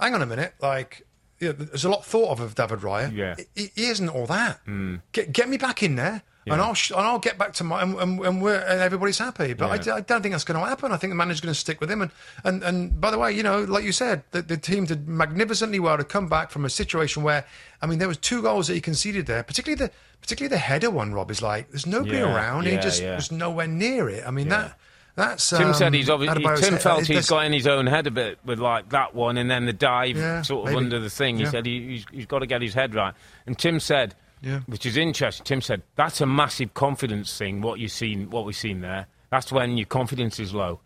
Speaker 1: "Hang on a minute, like." You know, there's a lot thought of of David Raya.
Speaker 2: Yeah.
Speaker 1: He, he isn't all that. Hmm. Get get me back in there, and I'll sh- and I'll get back to my and, and, and we're and everybody's happy. But I
Speaker 2: Yeah.
Speaker 1: d- I, don't think that's going to happen. I think the manager's going to stick with him. And, and and by the way, you know, like you said, the, the team did magnificently well to come back from a situation where, I mean, there was two goals that he conceded there, particularly the particularly the header one. Rob is like, there's nobody
Speaker 2: Yeah,
Speaker 1: around. he
Speaker 2: yeah,
Speaker 1: just
Speaker 2: yeah.
Speaker 1: was nowhere near it. I mean
Speaker 2: Yeah.
Speaker 1: that. That's
Speaker 2: Tim
Speaker 1: um,
Speaker 2: said he's obviously. Tim
Speaker 1: head-
Speaker 2: felt
Speaker 1: uh,
Speaker 2: he's
Speaker 1: that's-
Speaker 2: got in his own head a bit with like that one, and then the dive
Speaker 1: Yeah,
Speaker 2: sort of
Speaker 1: maybe.
Speaker 2: under the thing. He
Speaker 1: Yeah.
Speaker 2: said he, he's, he's got to get his head right. And Tim said,
Speaker 1: Yeah.
Speaker 2: which is interesting. Tim said that's a massive confidence thing. What you've seen, what we've seen there. That's when your confidence is low.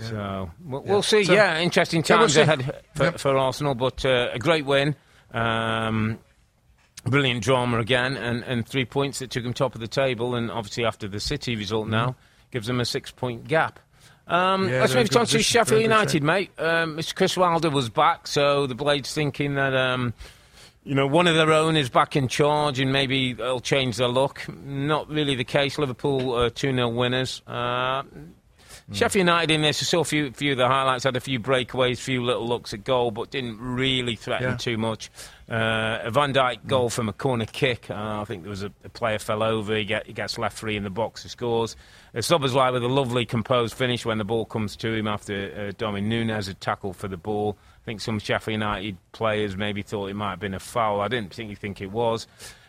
Speaker 2: So we'll,
Speaker 1: Yeah.
Speaker 2: we'll see.
Speaker 1: So-
Speaker 2: yeah, interesting
Speaker 1: Yeah, we'll
Speaker 2: times
Speaker 1: see.
Speaker 2: ahead for,
Speaker 1: Yep.
Speaker 2: for Arsenal, but uh, a great win. Um, brilliant drama again, and, and three points that took him top of the table, and obviously after the City result now gives them a six-point gap. Um,
Speaker 1: Yeah,
Speaker 2: let's move on to. Sheffield
Speaker 1: They're in good
Speaker 2: United, mate. Um, Mr. Chris Wilder was back, so the Blades thinking that um, you know one of their own is back in charge, and maybe they'll change their look. Not really the case. Liverpool uh, two 0 winners. Uh, Sheffield United in this, I saw a few, few of the highlights, had a few breakaways, few little looks at goal, but didn't really threaten
Speaker 1: Yeah.
Speaker 2: too much. Uh, a Van Dijk goal from a corner kick. Uh, I think there was a, a player fell over. He, get, he gets left free in the box. He scores. Uh, Szoboszlai with a lovely composed finish when the ball comes to him after uh, Darwin Nunez had tackled for the ball. I think some Sheffield United players maybe thought it might have been a foul. I didn't think you think it was.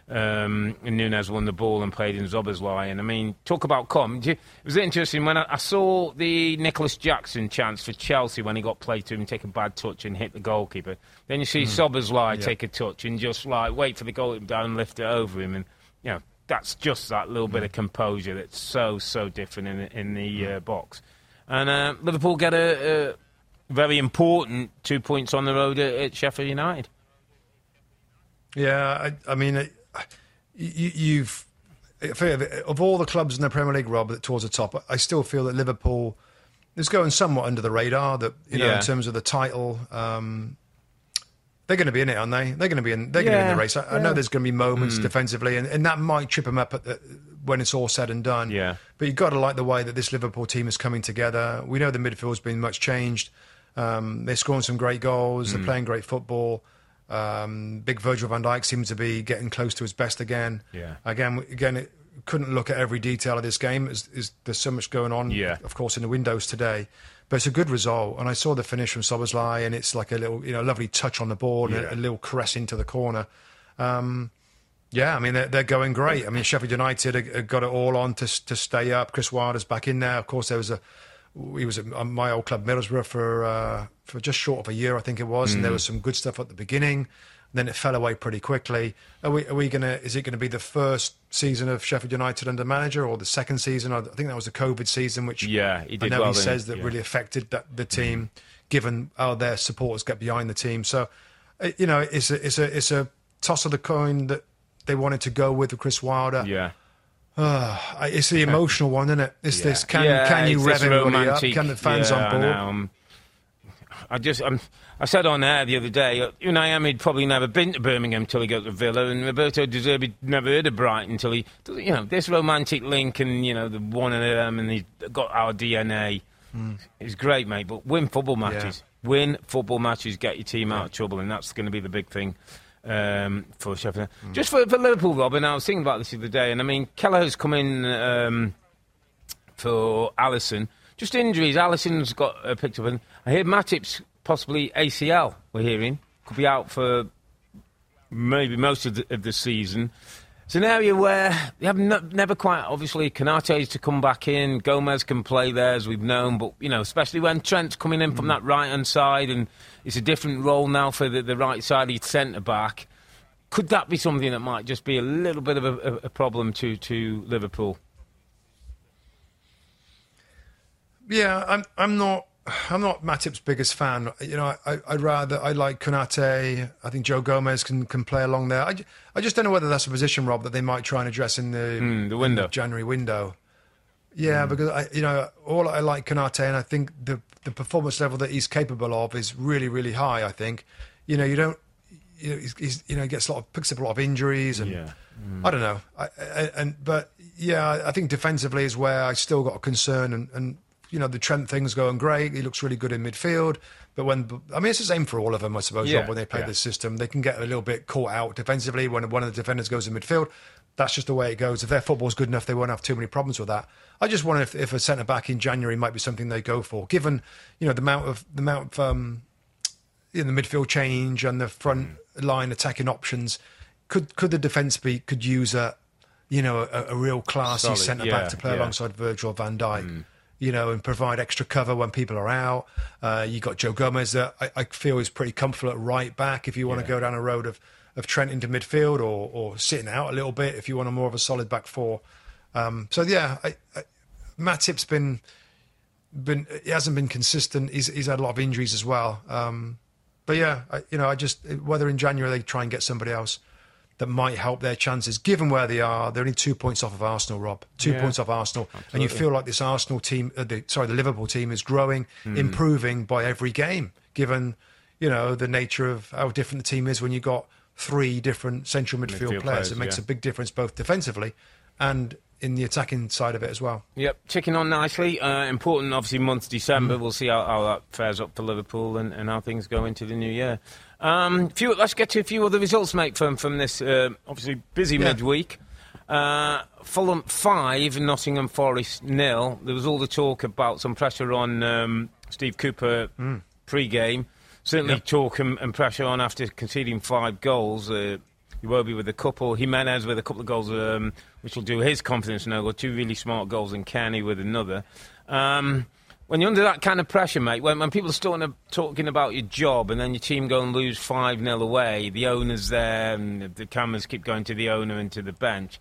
Speaker 2: Um, and Nunez won the ball and played in Szoboszlai. And I mean, talk about com. It was interesting when I, I saw the Nicolas Jackson chance for Chelsea when he got played to him, take a bad touch and hit the goalkeeper. Then you see Szoboszlai take a touch and just like wait for the goalkeeper down and lift it over him. And you know, that's just that little bit of composure that's so so different in the, in the uh, box. And uh, Liverpool get a, a very important two points on the road at, at Sheffield United.
Speaker 1: Yeah, I, I mean, it, you, you've of all the clubs in the Premier League, Rob, that towards the top, I still feel that Liverpool is going somewhat under the radar. That you know,
Speaker 2: Yeah.
Speaker 1: in terms of the title, um, they're going to be in it, aren't they? They're going to be in. They're going to be in the race. I, I know there's going to be moments defensively, and, and that might trip them up at the, when it's all said and done.
Speaker 2: Yeah.
Speaker 1: But you've got to like the way that this Liverpool team is coming together. We know the midfield's been much changed. Um, they're scoring some great goals.
Speaker 2: Mm.
Speaker 1: They're playing great football. Um, big Virgil van Dijk seems to be getting close to his best again.
Speaker 2: Yeah.
Speaker 1: Again, again, it, couldn't look at every detail of this game. Is, is there's so much going on?
Speaker 2: Yeah.
Speaker 1: Of course, in the windows today, but it's a good result. And I saw the finish from Szoboszlai, and it's like a little, you know, lovely touch on the and
Speaker 2: Yeah.
Speaker 1: a, a little caress into the corner. Um, yeah, I mean they're, they're going great. I mean Sheffield United have got it all on to to stay up. Chris Wilder's back in there. Of course, there was a he was at my old club Middlesbrough for uh, for just short of a year, I think it was, and there was some good stuff at the beginning. Then it fell away pretty quickly. Are we, are we gonna? Is it going to be the first season of Sheffield United under manager, or the second season? I think that was the COVID season, which
Speaker 2: Yeah, he did I
Speaker 1: know
Speaker 2: well
Speaker 1: he says that
Speaker 2: yeah.
Speaker 1: really affected that, the team, given how their supporters get behind the team. So, uh, you know, it's a it's a it's a toss of the coin that they wanted to go with with Chris Wilder.
Speaker 2: Yeah.
Speaker 1: Uh, it's the emotional one, isn't it? It's this can
Speaker 2: Yeah,
Speaker 1: can you rev everybody up? Can the fans
Speaker 2: yeah,
Speaker 1: on board?
Speaker 2: I know, um, I just, um, I said on air the other day, uh, Unai Emery'd probably never been to Birmingham until he got to Villa, and Roberto De Zerbi never heard of Brighton until he, you know, this romantic link, and you know, the one of them, and he's got our DNA. It's great, mate. But win football matches, win football matches, get your team out of trouble, and that's going to be the big thing. Um, for Sheffield, just for, for Liverpool, Robin. I was thinking about this the other day, and I mean, Kelleher's come in um, for Alisson. Just injuries. Alisson's got uh, picked up, and I hear Matip's possibly ACL. We're hearing could be out for maybe most of the, of the season. It's an area where they have no, never quite. Obviously, Konate is to come back in. Gomez can play there, as we've known, but you know, especially when Trent's coming in from that right hand side, and it's a different role now for the, the right sided centre back. Could that be something that might just be a little bit of a, a, problem to, to Liverpool?
Speaker 1: Yeah, I'm. I'm not. I'm not Matip's biggest fan. You know, I, I'd rather I like Konate. I think Joe Gomez can, can play along there. I, I just don't know whether that's a position, Rob, that they might try and address in the
Speaker 2: Mm, the window.
Speaker 1: in January window. Yeah, because I, you know, all I like Konate, and I think the the performance level that he's capable of is really, really high. I think, you know, you don't, you know, he's, he's you know, he gets a lot of picks up a lot of injuries, and
Speaker 2: Yeah. Mm.
Speaker 1: I don't know. I, I, and but yeah, I think defensively is where I still got a concern, and, and you know, the Trent thing's going great. He looks really good in midfield. But when I mean, it's the same for all of them, I suppose.
Speaker 2: Yeah,
Speaker 1: Rob, when they play
Speaker 2: yeah.
Speaker 1: this system, they can get a little bit caught out defensively when one of the defenders goes in midfield. That's just the way it goes. If their football's good enough, they won't have too many problems with that. I just wonder if, if a centre back in January might be something they go for, given you know the amount of the amount of um, in the midfield change and the front line attacking options. Could could the defence be could use a you know, a, a real classy centre
Speaker 2: yeah,
Speaker 1: back to play
Speaker 2: yeah.
Speaker 1: alongside Virgil van Dijk. You know, and provide extra cover when people are out. Uh, you got Joe Gomez that I, I feel is pretty comfortable at right back. If you want to go down a road of, of Trent into midfield or, or sitting out a little bit, if you want a more of a solid back four. Um, so yeah, I, I, Matip's been been he hasn't been consistent. He's he's had a lot of injuries as well. Um, but yeah, I, you know, I just whether in January they try and get somebody else that might help their chances, given where they are. They're only two points off of Arsenal, Rob. Two
Speaker 2: Yeah.
Speaker 1: points off Arsenal, and you feel like this Arsenal team, uh, the, sorry, the Liverpool team is growing, improving by every game. Given you know the nature of how different the team is when you got three different central midfield,
Speaker 2: Midfield
Speaker 1: players,
Speaker 2: players,
Speaker 1: it makes
Speaker 2: yeah.
Speaker 1: a big difference both defensively and in the attacking side of it as well.
Speaker 2: Yep, ticking on nicely. Uh, important, obviously, month December.
Speaker 1: Mm.
Speaker 2: We'll see how, how that fares up for Liverpool and, and how things go into the new year. Um, few, let's get to a few other results, mate, from, from this uh, obviously busy
Speaker 1: Yeah.
Speaker 2: midweek. Uh, Fulham 5, Nottingham Forest nil. There was all the talk about some pressure on um, Steve Cooper pre game. Certainly,
Speaker 1: Yep.
Speaker 2: talk and, and pressure on after conceding five goals. Uh, Iwobi with a couple, Jimenez with a couple of goals, um, which will do his confidence no good. Two really smart goals, and Kenny with another. Um, when you're under that kind of pressure, mate, when, when people are starting to, talking about your job and then your team go and lose 5 0 away, the owner's there and the cameras keep going to the owner and to the bench.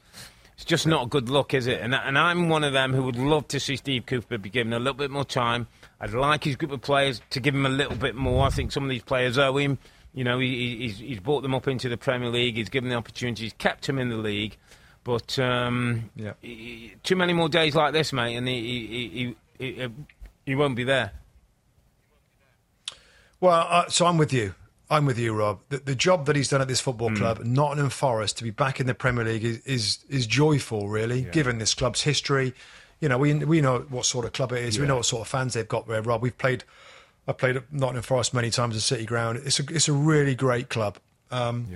Speaker 2: It's just not a good look, is it? And, and I'm one of them who would love to see Steve Cooper be given a little bit more time. I'd like his group of players to give him a little bit more. I think some of these players owe him. You know, he, he's, he's brought them up into the Premier League. He's given the opportunities, He's kept him in the league. But um,
Speaker 1: Yeah.
Speaker 2: he- too many more days like this, mate, and he, he, he, he, he won't be there.
Speaker 1: Well, uh, so I'm with you. I'm with you, Rob. The, the job that he's done at this football club, Nottingham Forest, to be back in the Premier League is is, is joyful, really, given this club's history. You know, we we know what sort of club it is. We know what sort of fans they've got there, Rob. We've played, I've played at Nottingham Forest many times at City Ground. It's a it's a really great club, um,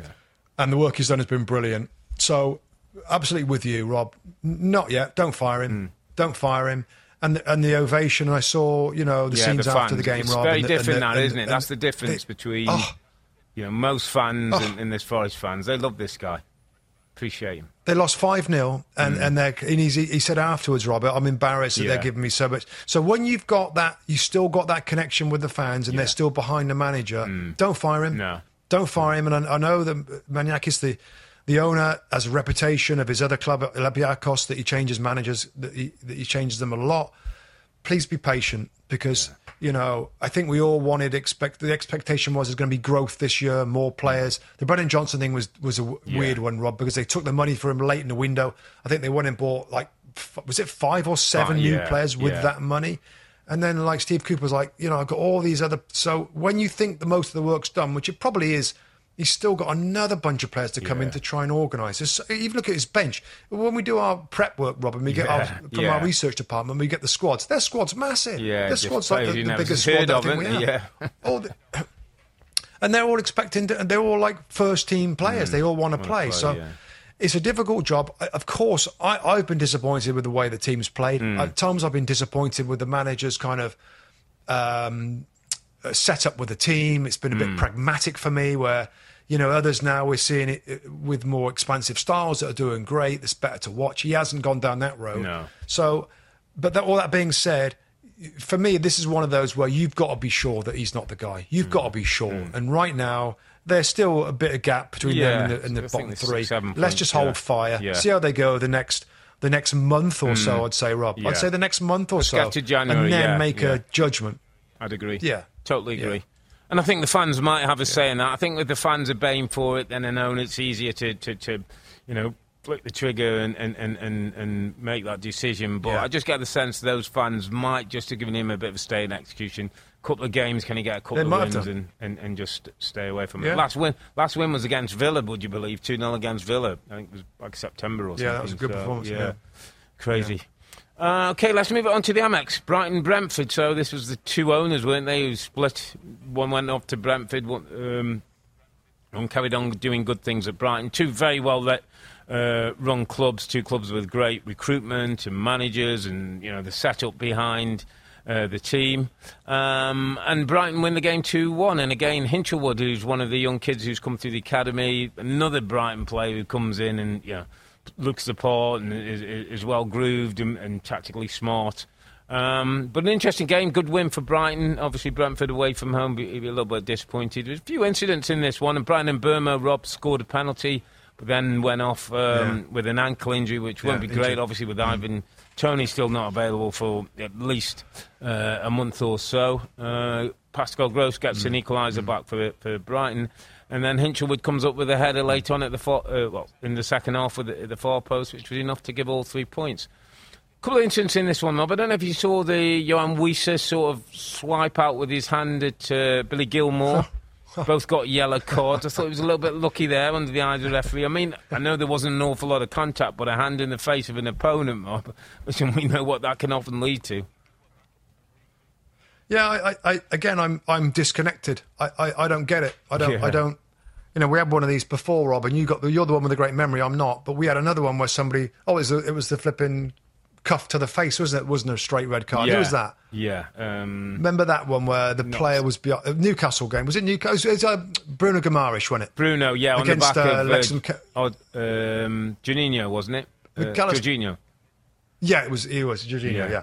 Speaker 1: and the work he's done has been brilliant. So, absolutely with you, Rob. Not yet. Don't fire him. Don't fire him. And the, and the ovation. I saw, you know, the
Speaker 2: yeah,
Speaker 1: scenes
Speaker 2: the
Speaker 1: after the game,
Speaker 2: It's
Speaker 1: Rob.
Speaker 2: very
Speaker 1: and the,
Speaker 2: different
Speaker 1: the,
Speaker 2: now,
Speaker 1: and,
Speaker 2: isn't it?
Speaker 1: and
Speaker 2: That's the difference between
Speaker 1: Oh.
Speaker 2: you know most fans and, and this Forest fans. They love this guy. Appreciate him.
Speaker 1: They lost 5 0, and, and, they're, and he's, he said afterwards, Robert, I'm embarrassed that
Speaker 2: Mm. Yeah.
Speaker 1: they're giving me so much. So when you've got that, you still got that connection with the fans and they're still behind the manager, don't fire him.
Speaker 2: Mm. No.
Speaker 1: Don't fire him. And I, I know that Marinakis, the, the owner, has a reputation of his other club, Olympiacos, that he changes managers, that he, that he changes them a lot. Please be patient because, you know, I think we all wanted, expect the expectation was there's going to be growth this year, more mm. players. The Brennan Johnson thing was, was a w- weird one, Rob, because they took the money for him late in the window. I think they went and bought, like, f- was it five or seven new
Speaker 2: yeah,
Speaker 1: players with
Speaker 2: yeah.
Speaker 1: that money? And then, like, Steve Cooper's like, you know, I've got all these other. So when you think the most of the work's done, which it probably is, he's still got another bunch of players to come in to try and organise. There's- Even look at his bench. When we do our prep work, Robin, we get our, from
Speaker 2: yeah.
Speaker 1: our research department, we get the squads. Their squad's massive.
Speaker 2: Yeah,
Speaker 1: their squad's like the, the biggest squad I think we have.
Speaker 2: Yeah.
Speaker 1: All the- and they're all expecting, to, and they're all like first team players. they all want to play.
Speaker 2: play,
Speaker 1: So
Speaker 2: yeah.
Speaker 1: it's a difficult job. Of course, I, I've been disappointed with the way the team's played.
Speaker 2: Hmm.
Speaker 1: At times, I've been disappointed with the manager's kind of um, uh, set up with the team. It's been a bit
Speaker 2: Hmm.
Speaker 1: pragmatic for me, where you know others now we're seeing it uh, with more expansive styles that are doing great. That's better to watch. He hasn't gone down that road.
Speaker 2: No.
Speaker 1: So, but that, all that being said, for me, this is one of those where you've got to be sure that he's not the guy. You've mm. got to be sure. Mm. And right now, there's still a bit of gap between
Speaker 2: Yeah,
Speaker 1: them and the, and the bottom three.
Speaker 2: seven
Speaker 1: Let's
Speaker 2: points,
Speaker 1: just
Speaker 2: yeah.
Speaker 1: hold fire.
Speaker 2: Yeah.
Speaker 1: See how they go the next. The next month or so, mm. I'd say, Rob.
Speaker 2: Yeah.
Speaker 1: I'd say the next month or so,
Speaker 2: get to January,
Speaker 1: and then
Speaker 2: yeah,
Speaker 1: make
Speaker 2: yeah.
Speaker 1: a judgment.
Speaker 2: I'd agree.
Speaker 1: Yeah.
Speaker 2: Totally
Speaker 1: Yeah.
Speaker 2: agree. And I think the fans might have a say in that. I think if the fans are baying for it, then I know it's easier to, to, to you know, flick the trigger and, and, and, and, and make that decision. But
Speaker 1: Yeah.
Speaker 2: I just get the sense those fans might just have given him a bit of a stay in execution. couple of games, can he get a couple
Speaker 1: They
Speaker 2: of wins and, and, and just stay away from
Speaker 1: Yeah.
Speaker 2: it? Last win, last win was against Villa, would you believe? 2 0 against Villa. I think it was like September or something.
Speaker 1: Yeah, that was a good
Speaker 2: So,
Speaker 1: performance, yeah.
Speaker 2: Crazy. Uh, okay, let's move on to the Amex. Brighton Brentford. So this was the two owners, weren't they, who split? One went off to Brentford, one, um, carried on doing good things at Brighton. Two very well let, uh, run clubs, two clubs with great recruitment and managers, and you know the setup behind. Uh, the team um, and Brighton win the game 2-1 and again Hinshelwood who's one of the young kids who's come through the academy another Brighton player who comes in and you know looks the part and is, is well grooved and, and tactically smart. Um, but an interesting game, good win for Brighton. Obviously, Brentford away from home, be, be a little bit disappointed. There's a few incidents in this one, and Bryan Mbeumo Rob scored a penalty, but then went off um, yeah. with an ankle injury, which won't be great, obviously, with. Ivan Toney still not available for at least uh, a month or so. Uh, Pascal Gross gets mm. an equaliser mm. back for, for Brighton. And then Hinshelwood comes up with a header late on at the far, uh, well, in the second half with the, the far post, which was enough to give all three points. A couple of incidents in this one, Rob. I don't know if you saw the Yoane Wissa sort of swipe out with his hand at uh, Billy Gilmour. Both got yellow cards. I thought he was a little bit lucky there under the eyes of the referee. I mean, I know there wasn't an awful lot of contact, but a hand in the face of an opponent, Rob, which we know what that can often lead to.
Speaker 1: Yeah, I, I, again, I'm I'm disconnected. I, I, I don't get it. I don't yeah. I don't you know, we had one of these before, Rob, and you got the, you're the one with the great memory. I'm not, but we had another one where somebody. Oh, it was, the, it was the flipping cuff to the face, wasn't it? Wasn't a straight red card?
Speaker 2: Yeah.
Speaker 1: Who was that?
Speaker 2: Yeah. Um,
Speaker 1: Remember that one where the player was beyond, uh, Newcastle game? Was it Newcastle? It was, uh, Bruno Guimaraes, wasn't it?
Speaker 2: Bruno, yeah, Against, on the back uh, of uh, oh, um, Juninho, wasn't it? Uh, Jorginho.
Speaker 1: Yeah, it was. It was Jorginho. Yeah. yeah.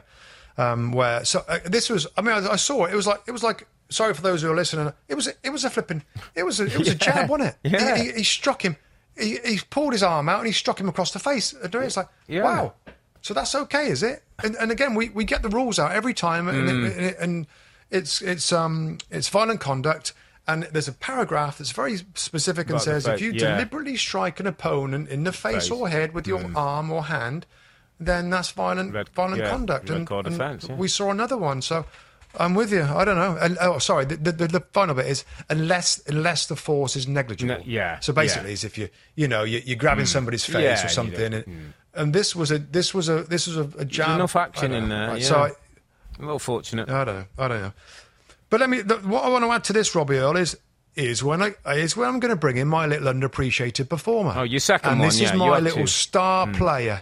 Speaker 1: Um, where so uh, this was. I mean, I, I, saw it. It was like it was like sorry for those who are listening. It was it was a flipping. It was a, it was yeah. a jab, wasn't it?
Speaker 2: Yeah.
Speaker 1: He, he, he struck him. He, he, pulled his arm out and he struck him across the face. It's like yeah. wow. So that's okay, is it? And, and again, we, we get the rules out every time, and, mm. it, and it's it's um it's violent conduct. And there's a paragraph that's very specific and About says if you yeah. deliberately strike an opponent in the face, face. or head with your mm. arm or hand, then that's violent red, violent yeah, conduct.
Speaker 2: and, offense,
Speaker 1: yeah. we saw another one. So I'm with you. I don't know. And, oh, sorry. The, the, the, final bit is unless unless the force is negligible. No,
Speaker 2: yeah.
Speaker 1: So basically,
Speaker 2: yeah.
Speaker 1: is if you you know you, are grabbing mm. somebody's face
Speaker 2: yeah,
Speaker 1: or something, and, mm. and, this was a this was a this was a, a jab.
Speaker 2: enough action in there. Right, yeah. So a little fortunate.
Speaker 1: I don't know. I don't know. But let me. The, what I want to add to this, Robbie Earle, is is when I is when I'm going to bring in my little underappreciated performer.
Speaker 2: Oh, your second
Speaker 1: and
Speaker 2: one.
Speaker 1: this
Speaker 2: is
Speaker 1: my little to. star mm. player.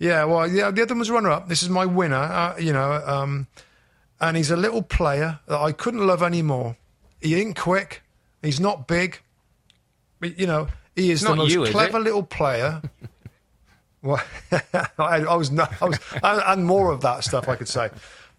Speaker 1: Yeah. Well, yeah. The other one was runner up. This is my winner. Uh, you know. Um, and he's a little player that I couldn't love anymore. He ain't quick. He's not big. But, you know, he is
Speaker 2: the
Speaker 1: most
Speaker 2: you,
Speaker 1: clever little player. well, I, I, was not, I was, and, and more of that stuff I could say.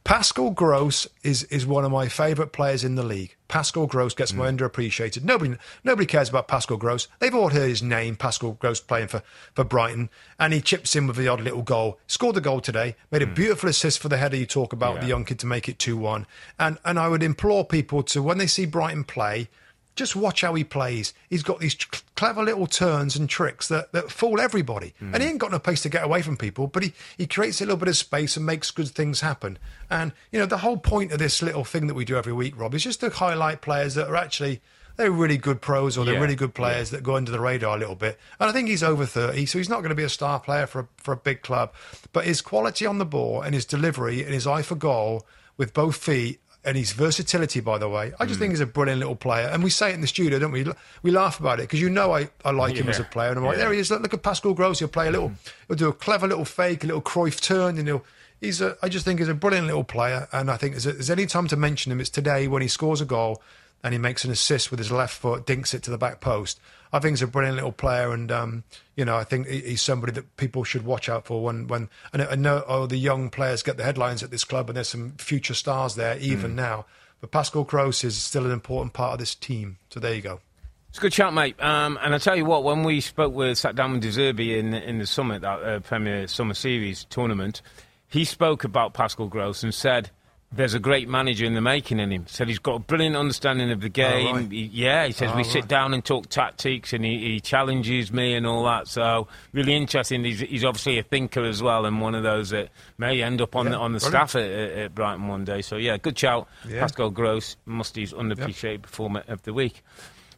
Speaker 1: Pascal Gross is is one of my favourite players in the league. Pascal Gross gets mm. my underappreciated. Nobody nobody cares about Pascal Gross. They've all heard his name, Pascal Gross playing for, for Brighton, and he chips in with the odd little goal. Scored the goal today. Made a mm. beautiful assist for the header you talk about, yeah. the young kid to make it two one. And and I would implore people to when they see Brighton play, just watch how he plays. He's got these clever little turns and tricks that, that fool everybody. Mm. And he ain't got no place to get away from people, but he, he creates a little bit of space and makes good things happen. And, you know, the whole point of this little thing that we do every week, Rob, is just to highlight players that are actually they're really good pros or they're yeah, really good players yeah. that go under the radar a little bit. And I think he's over 30, so he's not going to be a star player for a, for a big club. But his quality on the ball and his delivery and his eye for goal with both feet and his versatility, by the way. I just mm. think he's a brilliant little player. And we say it in the studio, don't we? We laugh about it because you know I, I like yeah. him as a player. And I'm like, yeah. there he is. Look, look at Pascal Gross. He'll play a little, mm. he'll do a clever little fake, a little Cruyff turn, and he'll. He's a, I just think he's a brilliant little player, and I think there's, there's any time to mention him, it's today when he scores a goal and he makes an assist with his left foot, dinks it to the back post. I think he's a brilliant little player, and um, you know, I think he's somebody that people should watch out for when when and I know oh, the young players get the headlines at this club, and there's some future stars there even mm. now. But Pascal Gross is still an important part of this team. So there you go.
Speaker 2: It's a good chat, mate. Um, and I tell you what, when we spoke with, sat down with De Zerbi in in the summit, that uh, Premier Summer Series tournament, he spoke about Pascal Gross and said there's a great manager in the making in him. Said he's got a brilliant understanding of the game. Right. He, yeah, he says we right. sit down and talk tactics, and he, he, challenges me and all that. So really interesting. He's, he's, obviously a thinker as well, and one of those that may end up on yeah, the on the brilliant. staff at, at, Brighton one day. So yeah, good shout, yeah. Pascal Gross, Mustoe's unappreciated yep. performer of the week.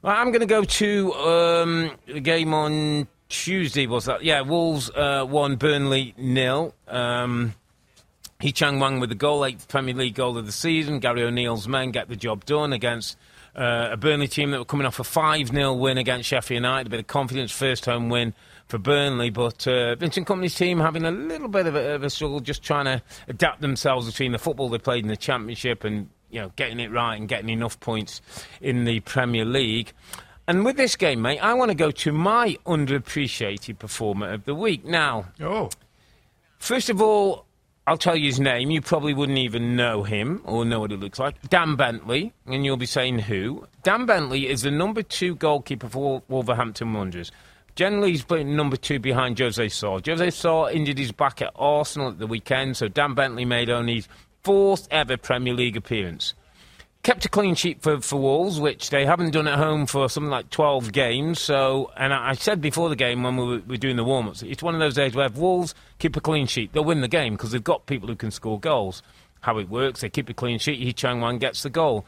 Speaker 2: Well, I'm going to go to um, the game on Tuesday. Was that? Yeah, Wolves uh, won, Burnley nil. Um, Hee-chan Hwang with the goal, eighth Premier League goal of the season. Gary O'Neill's men get the job done against uh, a Burnley team that were coming off a 5 0 win against Sheffield United. A bit of confidence, first home win for Burnley. But uh, Vincent Kompany's team having a little bit of a, of a, struggle, just trying to adapt themselves between the football they played in the Championship and you know getting it right and getting enough points in the Premier League. And with this game, mate, I want to go to my underappreciated performer of the week. Now,
Speaker 1: Oh,
Speaker 2: first of all, I'll tell you his name. You probably wouldn't even know him or know what he looks like. Dan Bentley, and you'll be saying who. Dan Bentley is the number two goalkeeper for Wolverhampton Wanderers. Generally, he's playing number two behind José Sá. José Sá injured his back at Arsenal at the weekend, so Dan Bentley made only his fourth ever Premier League appearance. Kept a clean sheet for, for Wolves, which they haven't done at home for something like 12 games. So, and I, I said before the game when we were, we were doing the warm ups, it's one of those days where if Wolves keep a clean sheet, they'll win the game because they've got people who can score goals. How it works, they keep a clean sheet, Hee-chan Hwang gets the goal.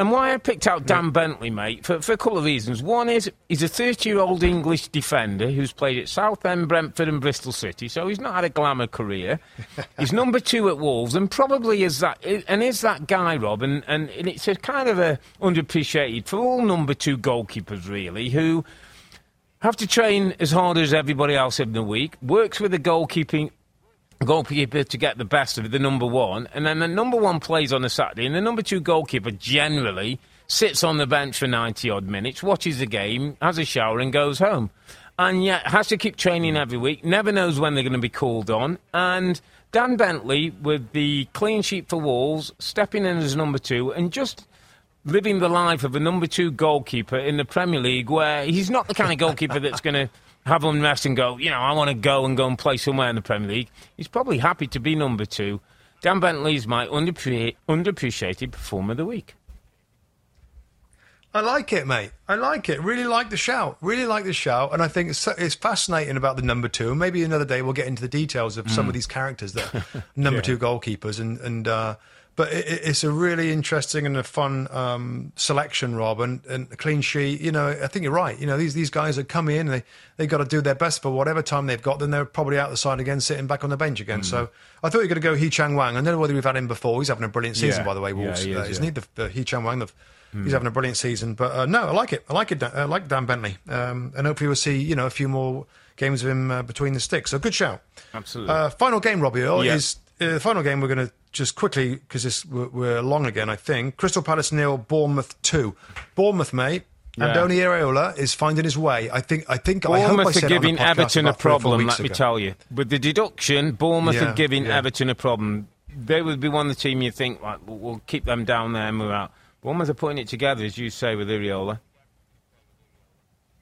Speaker 2: And why I picked out Dan Bentley, mate, for, for a couple of reasons. One is he's a 30 year old English defender who's played at Southend, Brentford, and Bristol City, so he's not had a glamour career. he's number two at Wolves, and probably is that and is that guy, Rob. And, and it's a kind of a underappreciated for all number two goalkeepers, really, who have to train as hard as everybody else in the week. Works with the goalkeeping goalkeeper to get the best of the number one, and then the number one plays on a Saturday, and the number two goalkeeper generally sits on the bench for 90 odd minutes, watches the game, has a shower, and goes home. And yet has to keep training every week, never knows when they're going to be called on. And Dan Bentley, with the clean sheet for Wolves, stepping in as number two, and just living the life of a number two goalkeeper in the Premier League, where he's not the kind of goalkeeper that's going to have unrest and go, you know, I want to go and go and play somewhere in the Premier League. He's probably happy to be number two. Dan Bentley is my underappre- underappreciated performer of the week.
Speaker 1: I like it, mate. I like it. Really like the shout. Really like the shout. And I think it's, it's fascinating about the number two. Maybe another day we'll get into the details of some of these characters that number
Speaker 2: Yeah.
Speaker 1: two goalkeepers. And, and uh, but it, it- it's a really interesting and a fun um, selection, Rob, and, and a clean sheet. You know, I think you're right. You know, these these guys that come in, they they got to do their best for whatever time they've got. Then they're probably out the side again, sitting back on the bench again. So I thought you were going to go Hee-chan Hwang. I don't know whether we've had him before. He's having a brilliant season,
Speaker 2: Yeah.
Speaker 1: by the way.
Speaker 2: Yeah,
Speaker 1: Wolves,
Speaker 2: he is,
Speaker 1: uh, isn't
Speaker 2: yeah.
Speaker 1: he? The, the Hee-chan Hwang. The, He's having a brilliant season, but uh, no, I like it. I like it. I like Dan Bentley, um, and hopefully we'll see you know a few more games of him uh, between the sticks. So good shout.
Speaker 2: Absolutely.
Speaker 1: Uh, final game, Robbie Earle,
Speaker 2: Yeah.
Speaker 1: is uh, the final game. We're going to just quickly because we're, we're long again. I think Crystal Palace nil, Bournemouth two. Bournemouth, mate.
Speaker 2: Yeah.
Speaker 1: Andoni Iraola is finding his way. I think. I think. I hope I
Speaker 2: Bournemouth
Speaker 1: said
Speaker 2: are
Speaker 1: it on the
Speaker 2: giving Everton a
Speaker 1: about three or four
Speaker 2: problem, let me tell you. With the deduction, Bournemouth
Speaker 1: Yeah,
Speaker 2: are giving
Speaker 1: yeah.
Speaker 2: Everton a problem. They would be one of the team you think, like, we'll, keep them down there and move out. Bournemouth are putting it together, as you say, with Iraola.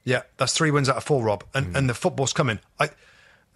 Speaker 1: Yeah, that's three wins out of four, Rob, and hmm. and the football's coming. I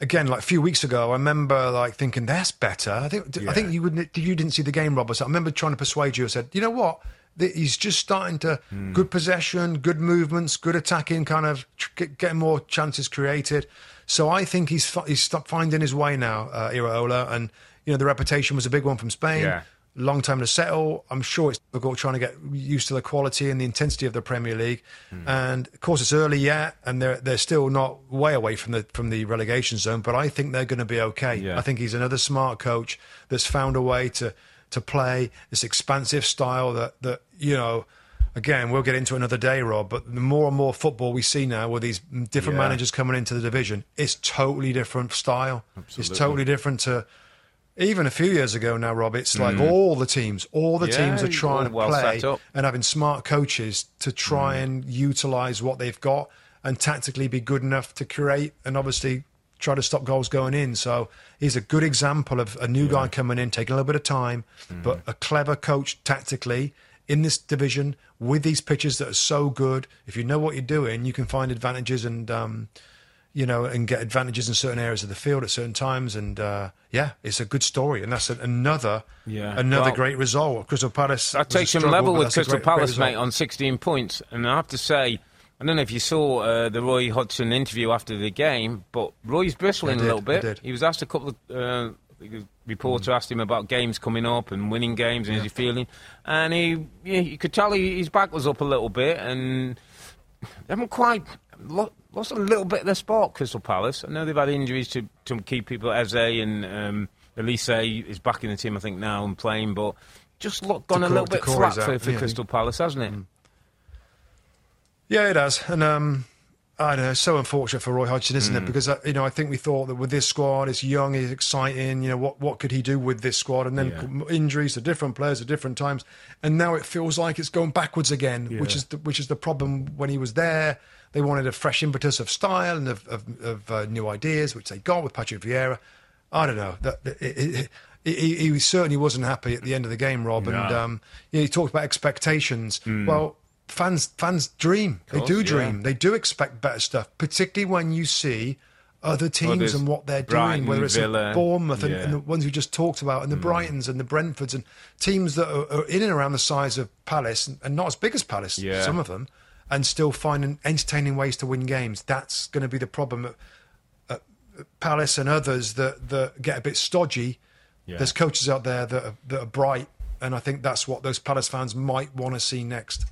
Speaker 1: again, like a few weeks ago, I remember like thinking that's better. I think I think you wouldn't you didn't see the game, Rob. So I remember trying to persuade you. I said, you know what? He's just starting to good possession, good movements, good attacking, kind of get- getting more chances created. So I think he's he's finding his way now, uh, Iraola, and you know the reputation was a big one from Spain
Speaker 2: Yeah.
Speaker 1: Long time to settle. I'm sure it's difficult trying to get used to the quality and the intensity of the Premier League.
Speaker 2: Hmm.
Speaker 1: And of course, it's early yet, and they're they're still not way away from the from the relegation zone. But I think they're going to be okay.
Speaker 2: Yeah.
Speaker 1: I think he's another smart coach that's found a way to to play this expansive style that that you know. Again, we'll get into another day, Rob. But the more and more football we see now, with these different
Speaker 2: Yeah.
Speaker 1: managers coming into the division, it's totally different style. It's totally different to even a few years ago now, Rob, it's like all the teams, all the
Speaker 2: Mm. Yeah,
Speaker 1: teams are trying to
Speaker 2: well
Speaker 1: play.
Speaker 2: Mm.
Speaker 1: and having smart coaches to try and utilize what they've got and tactically be good enough to create and obviously try to stop goals going in. So he's a good example of a new guy coming in, taking a little bit of time,
Speaker 2: Mm.
Speaker 1: but a clever coach tactically in this division with these pitches that are so good. If you know what you're doing, you can find advantages and. Um, you know, and get advantages in certain areas of the field at certain times. And uh, yeah, it's a good story, and that's another
Speaker 2: Yeah.
Speaker 1: another
Speaker 2: Well,
Speaker 1: great result. Crystal Palace. Was a
Speaker 2: takes level with Crystal
Speaker 1: great- great
Speaker 2: Palace,
Speaker 1: result.
Speaker 2: mate, on 16 points. And I have to say, I don't know if you saw uh, the Roy Hodgson interview after the game, but Roy's bristling a little bit. He was asked a couple of. Uh, reporter asked him about games coming up and winning games and is he feeling, and he yeah, you could tell he, his back was up a little bit and they haven't quite lost a little bit of their spark. Crystal Palace. I know they've had injuries to to key people. Eze and um, Olise is back in the team, I think now and playing, but just look, gone a little bit flat for, for
Speaker 1: yeah.
Speaker 2: Crystal Palace, hasn't it?
Speaker 1: Yeah, it has, and um, I know, so unfortunate for Roy Hodgson, isn't it? Because uh, you know, I think we thought that with this squad, it's young, it's exciting. You know, what what could he do with this squad? And then
Speaker 2: Yeah.
Speaker 1: injuries to different players at different times, and now it feels like it's going backwards again, which is the, which is the problem. When he was there, they wanted a fresh impetus of style and of of, of uh, new ideas, which they got with Patrick Vieira. I don't know that. that- it, it, he, he certainly wasn't happy at the end of the game, Rob. And
Speaker 2: No.
Speaker 1: um, you know, he talked about expectations. Well, fans fans dream. they
Speaker 2: course,
Speaker 1: do
Speaker 2: yeah.
Speaker 1: dream. They do expect better stuff, particularly when you see other teams
Speaker 2: Others,
Speaker 1: and what they're
Speaker 2: Brighton,
Speaker 1: doing, whether it's
Speaker 2: Villa,
Speaker 1: Bournemouth and,
Speaker 2: yeah.
Speaker 1: and the ones we just talked about, and the Brightons and the Brentfords and teams that are, are in and around the size of Palace and, and not as big as Palace,
Speaker 2: Yeah.
Speaker 1: some of them, and still finding entertaining ways to win games. That's going to be the problem at, at Palace and others that, that get a bit stodgy.
Speaker 2: Yeah.
Speaker 1: There's coaches out there that are, that are bright, and I think that's what those Palace fans might want to see next.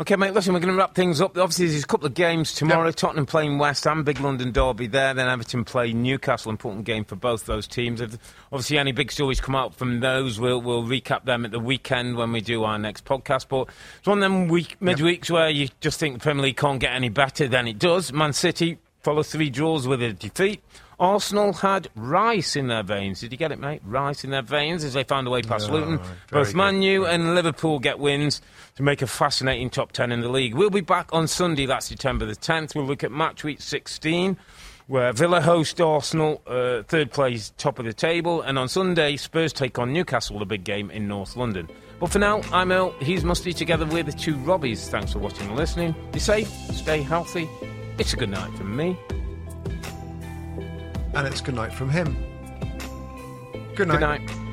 Speaker 2: Okay, mate, listen, we're going to wrap things up. Obviously, there's a couple of games tomorrow.
Speaker 1: Yep.
Speaker 2: Tottenham playing West Ham, big London derby there. Then Everton play Newcastle, important game for both those teams. If- Obviously, any big stories come out from those, we'll, we'll recap them at the weekend when we do our next podcast. But it's one of them week, midweeks where you just think the Premier League can't get any better than it does. Man City follow three draws with a defeat. Arsenal had rice in their veins. Did you get it, mate? Rice in their veins as they found a way past
Speaker 1: Oh,
Speaker 2: Luton.
Speaker 1: very
Speaker 2: Both. Man U and Liverpool get wins to make a fascinating top 10 in the league. We'll be back on Sunday, that's September the 10th. We'll look at match week 16, where Villa host Arsenal, uh, third place, top of the table. And on Sunday, Spurs take on Newcastle, a big game in North London. But for now, I'm Earle, he's Mustoe, together with the two Robbies. Thanks for watching and listening. Be safe, stay healthy. It's a good night from me.
Speaker 1: And it's good night from him. Good night.
Speaker 2: Good night.